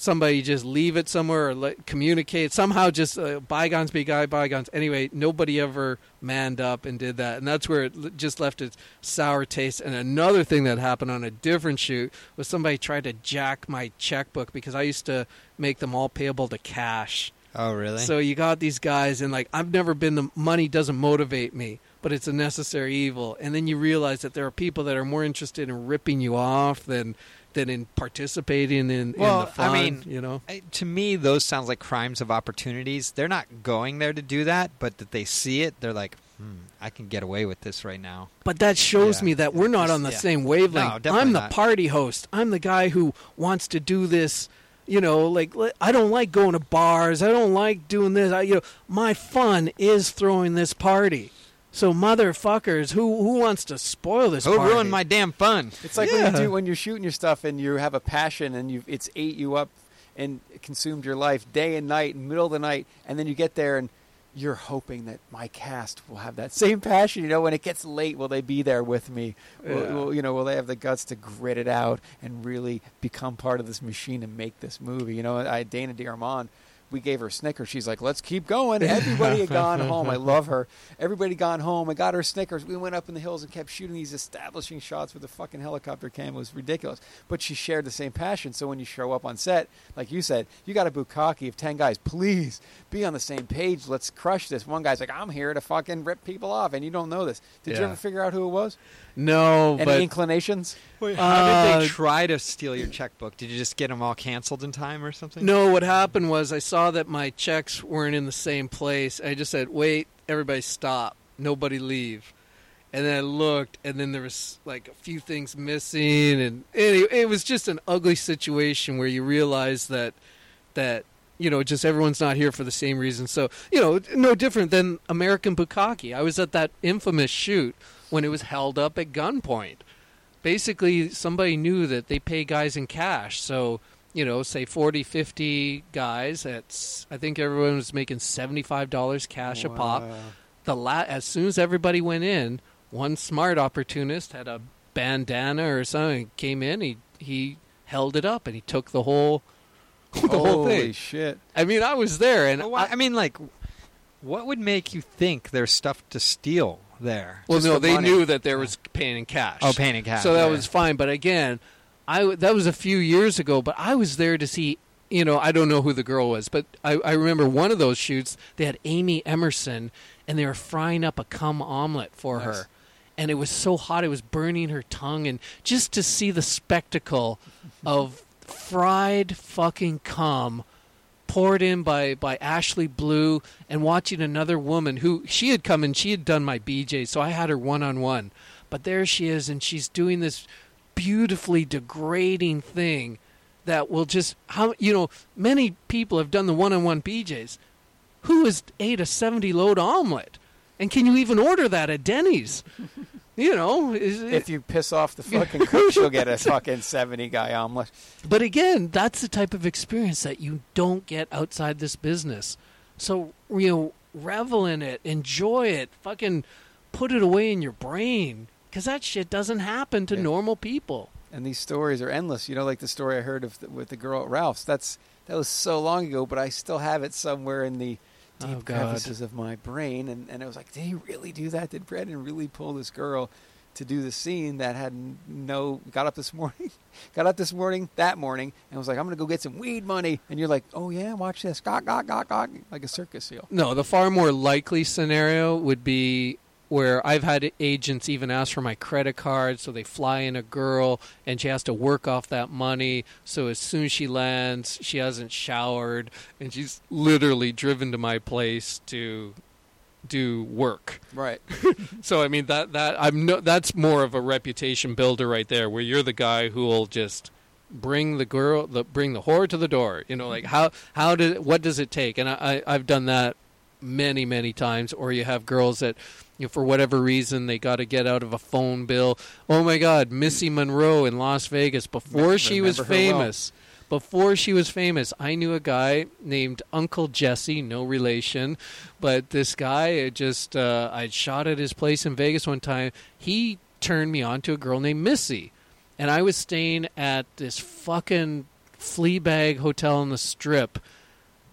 Somebody just leave it somewhere or let, communicate. Somehow just uh, bygones be guy bygones. Anyway nobody ever manned up and did that. And that's where it l- just left its sour taste. And another thing that happened on a different shoot was somebody tried to jack my checkbook because i used to make them all payable to cash. Oh, really? so you got these guys, and like I've never been the money doesn't motivate me, but it's a necessary evil. And then you realize that there are people that are more interested in ripping you off than than in participating in, well, in the fun. I mean, you know, to me, those sounds like crimes of opportunities. They're not going there to do that, but that they see it, they're like, hmm, I can get away with this right now. But that shows Yeah. me that we're not on the Yeah. same wavelength. No, I'm the not. party host. I'm the guy who wants to do this. You know, like I don't like going to bars. I don't like doing this. I, you know, my fun is throwing this party. So motherfuckers, who who wants to spoil this? Who party? ruined my damn fun? It's like when you do when you're shooting your stuff and you have a passion and you it's ate you up and consumed your life day and night, and middle of the night, and then you get there and you're hoping that my cast will have that same passion. You know, when it gets late, will they be there with me? Will, Yeah. will- you know, will they have the guts to grit it out and really become part of this machine and make this movie? You know, I Dana DeArmond. We gave her Snickers. She's like, "Let's keep going." Everybody had gone home. I love her. Everybody gone home. I got her Snickers. We went up in the hills and kept shooting these establishing shots with the fucking helicopter cam. It was ridiculous. But she shared the same passion. So when you show up on set, like you said, you got a bukkake of ten guys. Please be on the same page. Let's crush this. One guy's like, "I'm here to fucking rip people off," and you don't know this. Did you ever figure out who it was? No, Any but inclinations? Wait, how Uh, did they try to steal your checkbook? Did you just get them all canceled in time or something? No, what happened was I saw that my checks weren't in the same place. I just said, "Wait, everybody stop. Nobody leave." And then I looked and then there was like a few things missing and it, it was just an ugly situation where you realize that that you know, just everyone's not here for the same reason. So, you know, no different than American Bukkake. I was at that infamous shoot when it was held up at gunpoint. Basically, somebody knew that they pay guys in cash. So, you know, say 40, 50 guys. That's I think everyone was making $75 cash a pop. The la- as soon as everybody went in, one smart opportunist had a bandana or something came in, he he held it up and he took the whole the whole thing. Holy shit! I mean, I was there, and Well, why- I, mean, like, what would make you think there's stuff to steal there? Well, Just no, the they money. knew that there was paying in cash. Oh, paying in cash, So that yeah. was fine. But again, I that was a few years ago. But I was there to see. You know, I don't know who the girl was, but I, I remember one of those shoots. They had Amy Emerson, and they were frying up a cum omelet for Nice. her, and it was so hot it was burning her tongue. And just to see the spectacle of fried fucking cum poured in by by Ashley Blue and watching another woman who she had come and she had done my BJ, so I had her one on one. But there she is, and she's doing this beautifully degrading thing that will just how you know many people have done the one on one BJs. Who has ate a seventy load omelet? And can you even order that at Denny's? You know, is If you piss off the fucking cook, you'll get a fucking seventy guy omelet. But again, that's the type of experience that you don't get outside this business. So, you know, revel in it, enjoy it, fucking put it away in your brain because that shit doesn't happen to Yeah. normal people. and these stories are endless. You know, like the story I heard of the, with the girl at Ralph's. That's that was so long ago, but I still have it somewhere in the deep Oh, crevices of my brain. And and I was like, did he really do that? Did Brandon really pull this girl to do the scene that had no? Got up this morning, got up this morning, that morning, and was like, I'm gonna go get some weed money. And you're like, oh yeah, watch this, gawk gawk gawk gawk, like a circus seal. No, the far more likely scenario would be where I've had agents even ask for my credit card, so they fly in a girl and she has to work off that money. So as soon as she lands, she hasn't showered and she's literally driven to my place to do work. Right. So I mean that that I'm no that's more of a reputation builder right there, where you're the guy who will just bring the girl, the bring the whore to the door. You know, like how how did what does it take? And I, I I've done that many many times. Or you have girls that you know, for whatever reason they got to get out of a phone bill. Oh my God, Missy Monroe in Las Vegas before she was her well. famous. Before she was famous, I knew a guy named Uncle Jesse, no relation, but this guy just uh, I'd shot at his place in Vegas one time. He turned me on to a girl named Missy, and I was staying at this fucking flea bag hotel on the Strip.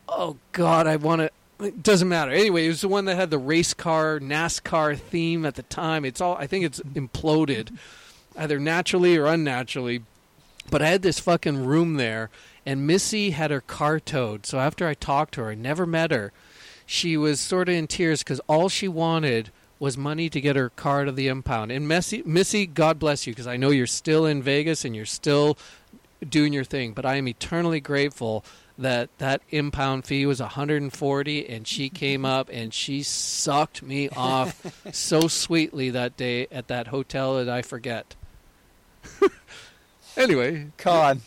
Oh God, I want to. It doesn't matter. Anyway, it was the one that had the race car NASCAR theme at the time. It's all. I think it's imploded, either naturally or unnaturally. But I had this fucking room there, and Missy had her car towed. So after I talked to her, I never met her. She was sort of in tears because all she wanted was money to get her car to the impound. And Missy, Missy, God bless you, because I know you're still in Vegas and you're still doing your thing. But I am eternally grateful that that impound fee was 140, and she came up and she sucked me off so sweetly that day at that hotel that I forget. anyway, Con.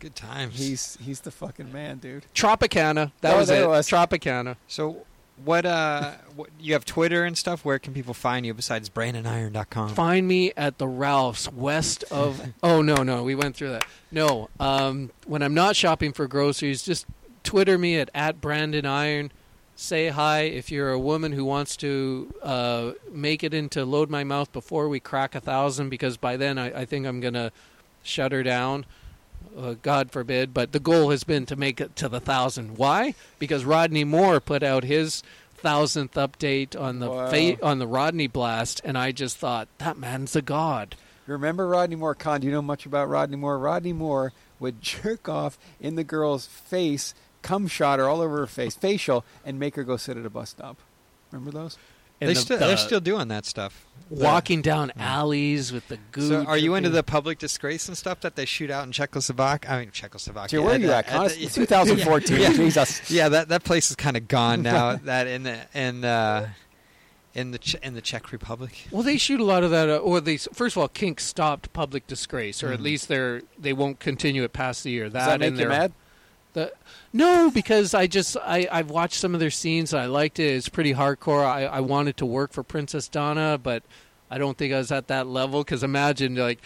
Good times. He's he's the fucking man, dude. Tropicana. That Oh, was there it. it was. Tropicana. So, what, uh, what, you have Twitter and stuff? Where can people find you besides brandoniron.com? Find me at the Ralphs west of. oh no, no, we went through that. No, um, when I'm not shopping for groceries, just Twitter me at at Brandon Iron. say hi. If you're a woman who wants to uh, make it into load my mouth before we crack a thousand, because by then I, I think I'm gonna shut her down. Uh, God forbid, but the goal has been to make it to the thousand. Why? Because Rodney Moore put out his thousandth update on the Wow. fa- on the Rodney blast, and I just thought that man's a god. Remember Rodney Moore? Con, do you know much about Rodney Moore? Rodney Moore would jerk off in the girl's face, cum shot her all over her face, facial, and make her go sit at a bus stop. Remember those? And They the- still, the- they're still doing that stuff. walking down alleys with the goo. So are you into the public disgrace and stuff that they shoot out in Czechoslovakia? I mean Czechoslovakia. Gee, where are you the- at, Con? the- 2014. Yeah. Jesus. Yeah, that that place is kind of gone now. that in the in uh, in the Ch- in the Czech Republic. Well, they shoot a lot of that. Uh, or they first of all, Kink stopped public disgrace, or at Mhm. least they're they won't continue it past the year. That, Does that make and you their- mad? The, no, because I just I I've watched some of their scenes. And I liked it. It's pretty hardcore. I I wanted to work for Princess Donna, but I don't think I was at that level. Because imagine like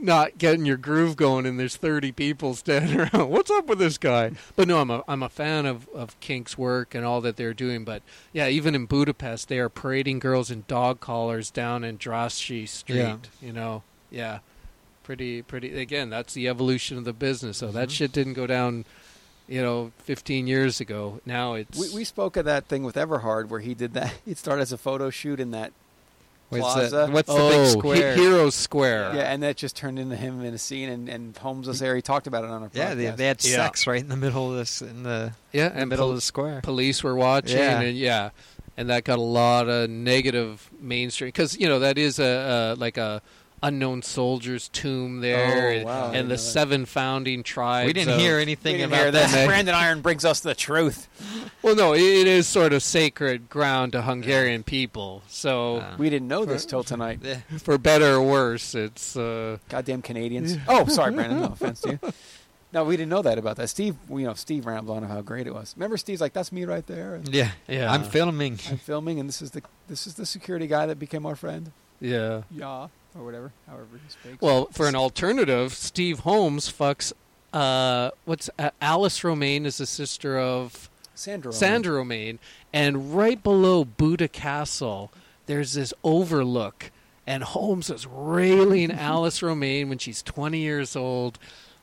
not getting your groove going and there's 30 people standing around. What's up with this guy? But no, I'm a I'm a fan of of Kink's work and all that they're doing. But yeah, even in Budapest, they are parading girls in dog collars down in Drasci Street. Yeah. You know, yeah, pretty pretty. Again, that's the evolution of the business. So that mm-hmm. shit didn't go down. You know, 15 years ago. Now it's We, we spoke of that thing with Everhard where he did that. He'd start as a photo shoot in that What's plaza. the- what's the oh, big He- square? Hero Square. Yeah, and that just turned into him in a scene, and, and Holmes was there. He talked about it on a Yeah, they, they had Yeah. sex right in the middle of this in the Yeah, in the and middle pol- of the square. police were watching Yeah. and yeah and that got a lot of negative mainstream because you know that is a, a like a unknown soldiers tomb there Oh, and, wow, I didn't and the that. seven founding tribes We didn't of- hear anything didn't about hear this. that. Brandon Iron brings us the truth. well no it, it is sort of sacred ground to hungarian people so Uh, We didn't know this till tonight. For better or worse it's uh Goddamn Canadians. Oh, sorry, Brandon. No offense to you. No, we didn't know that about that. Steve, you know, Steve rambled on how great it was. Remember, Steve's like, "That's me right there." And Yeah, Yeah. I'm filming. I'm filming, and this is the this is the security guy that became our friend. yeah Yeah, or whatever, however he speaks. well for an alternative steve holmes fucks uh what's uh, alice romain is the sister of Sandra. Sandra Romain, and right below Buda Castle, there's this overlook, and Holmes is railing Alice Romain when she's 20 years old,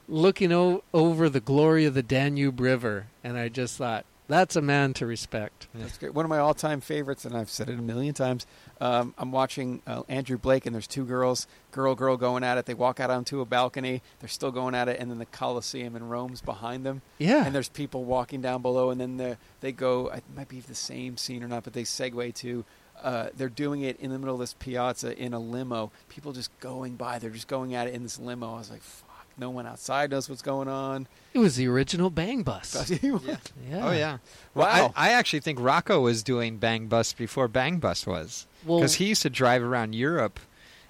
looking o- over the glory of the Danube River, and I just thought that's a man to respect. That's great. One of my all-time favorites, and I've said it a million times. Um, I'm watching uh, Andrew Blake, and there's two girls, girl, girl, going at it. They walk out onto a balcony. They're still going at it, and then the Colosseum in Rome's behind them. Yeah. And there's people walking down below, and then the, they go. It might be the same scene or not, but they segue to. Uh, they're doing it in the middle of this piazza in a limo. People just going by. They're just going at it in this limo. I was like! No one outside knows what's going on. It was the original Bang Bus. Yeah. Yeah. Oh yeah. Well, Wow. I, I actually think Rocco was doing Bang Bus before Bang Bus was, Well- because he used to drive around Europe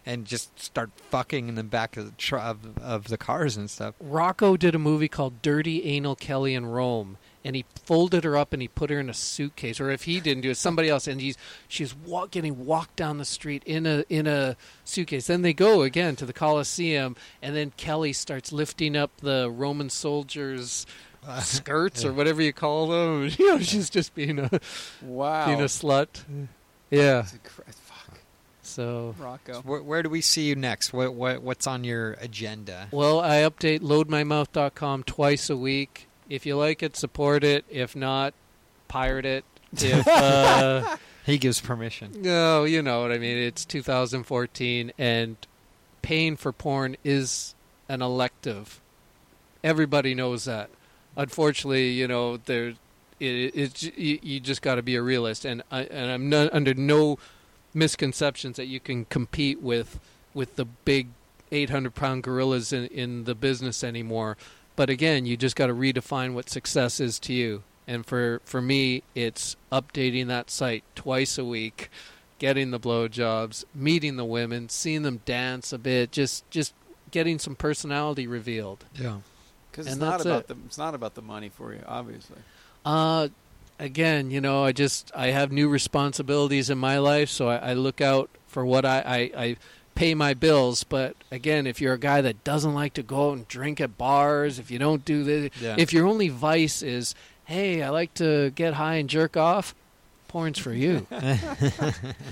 and just start fucking in the back of the tr- of, of the cars and stuff. Rocco did a movie called Dirty Anal Kelly in Rome, and he folded her up and he put her in a suitcase. Or if he didn't do it, somebody else. And he's she's walk, getting walked down the street in a in a suitcase. Then they go again to the Colosseum, and then Kelly starts lifting up the Roman soldiers. skirts or whatever you call them. You know, she's just being a Wow. being a slut. Yeah. It's a cr- Fuck. So Rocco. Where, where do we see you next? What, what what's on your agenda? Well, I update loadmymouth.com twice a week. If you like it, support it. If not, pirate it. If uh, He gives permission. no, you know what I mean. It's 2014, and paying for porn is an elective. Everybody knows that. Unfortunately, you know there. It, it's you, you just got to be a realist, and I, and I'm not under no misconceptions that you can compete with with the big 800 pound gorillas in, in the business anymore. But again, you just got to redefine what success is to you. And for, for me, it's updating that site twice a week, getting the blowjobs, meeting the women, seeing them dance a bit, just just getting some personality revealed. Yeah. Because it's And not that's about it. the it's not about the money for you, obviously. Uh, again, you know, I just I have new responsibilities in my life, so I, I look out for what I, I I pay my bills. But again, if you're a guy that doesn't like to go out and drink at bars, if you don't do this, Yeah. if your only vice is hey, I like to get high and jerk off. Porn's for you.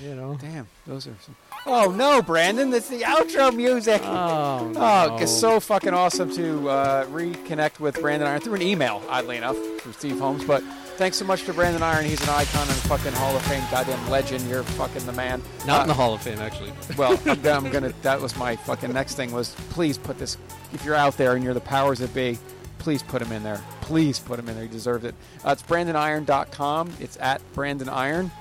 you know. Damn, those are some. Oh no, Brandon! That's the outro music. Oh, Oh, it's so fucking awesome to uh, reconnect with Brandon Iron through an email, oddly enough, from Steve Holmes. But thanks so much to Brandon Iron. He's an icon and fucking Hall of Fame goddamn legend. You're fucking the man. Not in the Uh, Hall of Fame, actually. Well, I'm, gonna- I'm gonna. That was my fucking next thing. Was please put this. If you're out there and you're the powers that be, please put him in there. Please put him in there. He deserved it. Uh, it's BrandonIron.com. It's at Brandon Iron.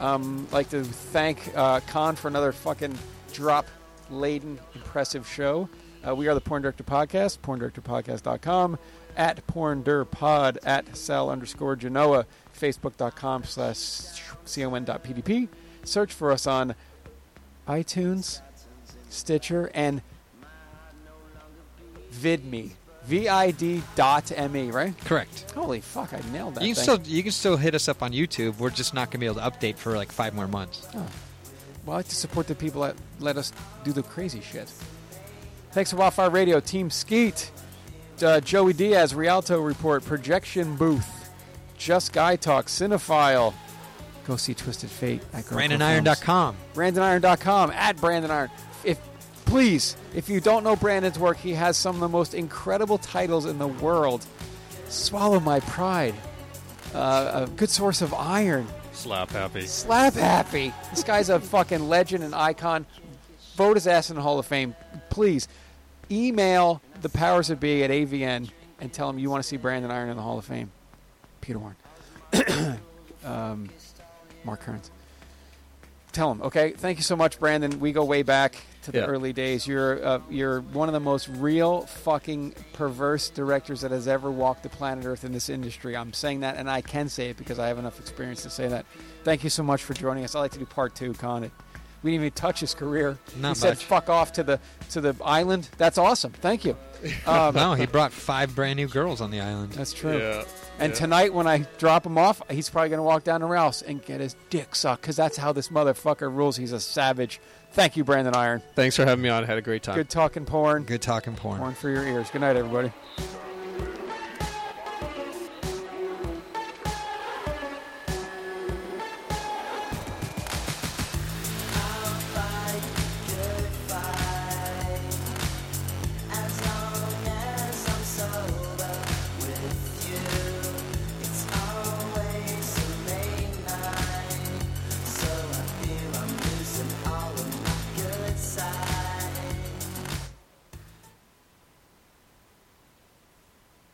Um, like to thank uh, Con for another fucking drop laden, impressive show. Uh, we are the Porn Director Podcast, porndirectorpodcast.com, at porndirpod, at Sal underscore Genoa, facebook.com slash con.pdp. Search for us on iTunes, Stitcher, and VidMe. V-I-D dot M-E, right? Correct. Holy fuck, I nailed that You can thing. still you can still hit us up on YouTube. We're just not going to be able to update for like five more months. Oh. Well, I like to support the people that let us do the crazy shit. Thanks to Wildfire Radio, Team Skeet, uh, Joey Diaz, Rialto Report, Projection Booth, Just Guy Talk, Cinefile. Go see Twisted Fate at Girl Code BrandonIron.com. Films. BrandonIron.com, at Brandon Iron. If Please, if you don't know Brandon's work, he has some of the most incredible titles in the world. Swallow My Pride, uh, a good source of iron, Slap happy. Slap happy. This guy's a fucking legend and icon. Vote his ass in the Hall of Fame. Please email the powers that be at AVN and tell them you want to see Brandon Iron in the Hall of Fame. Peter Warren. um, Mark Kernes. Tell him, okay? Thank you so much, Brandon. We go way back to the Yeah. early days. You're uh, you're one of the most real fucking perverse directors that has ever walked the planet Earth in this industry. I'm saying that, and I can say it because I have enough experience to say that. Thank you so much for joining us. I'd like to do part two, Con. It. We didn't even touch his career. Not he said "fuck off" to the to the island. That's awesome. Thank you. Um, no, he brought five brand new girls on the island. That's true. Yeah. And Yeah. tonight, when I drop him off, he's probably going to walk down to Rouse and get his dick sucked because that's how this motherfucker rules. He's a savage. Thank you, Brandon Iron. Thanks for having me on. Had a great time. Good talking porn. Good talking porn. Porn for your ears. Good night, everybody.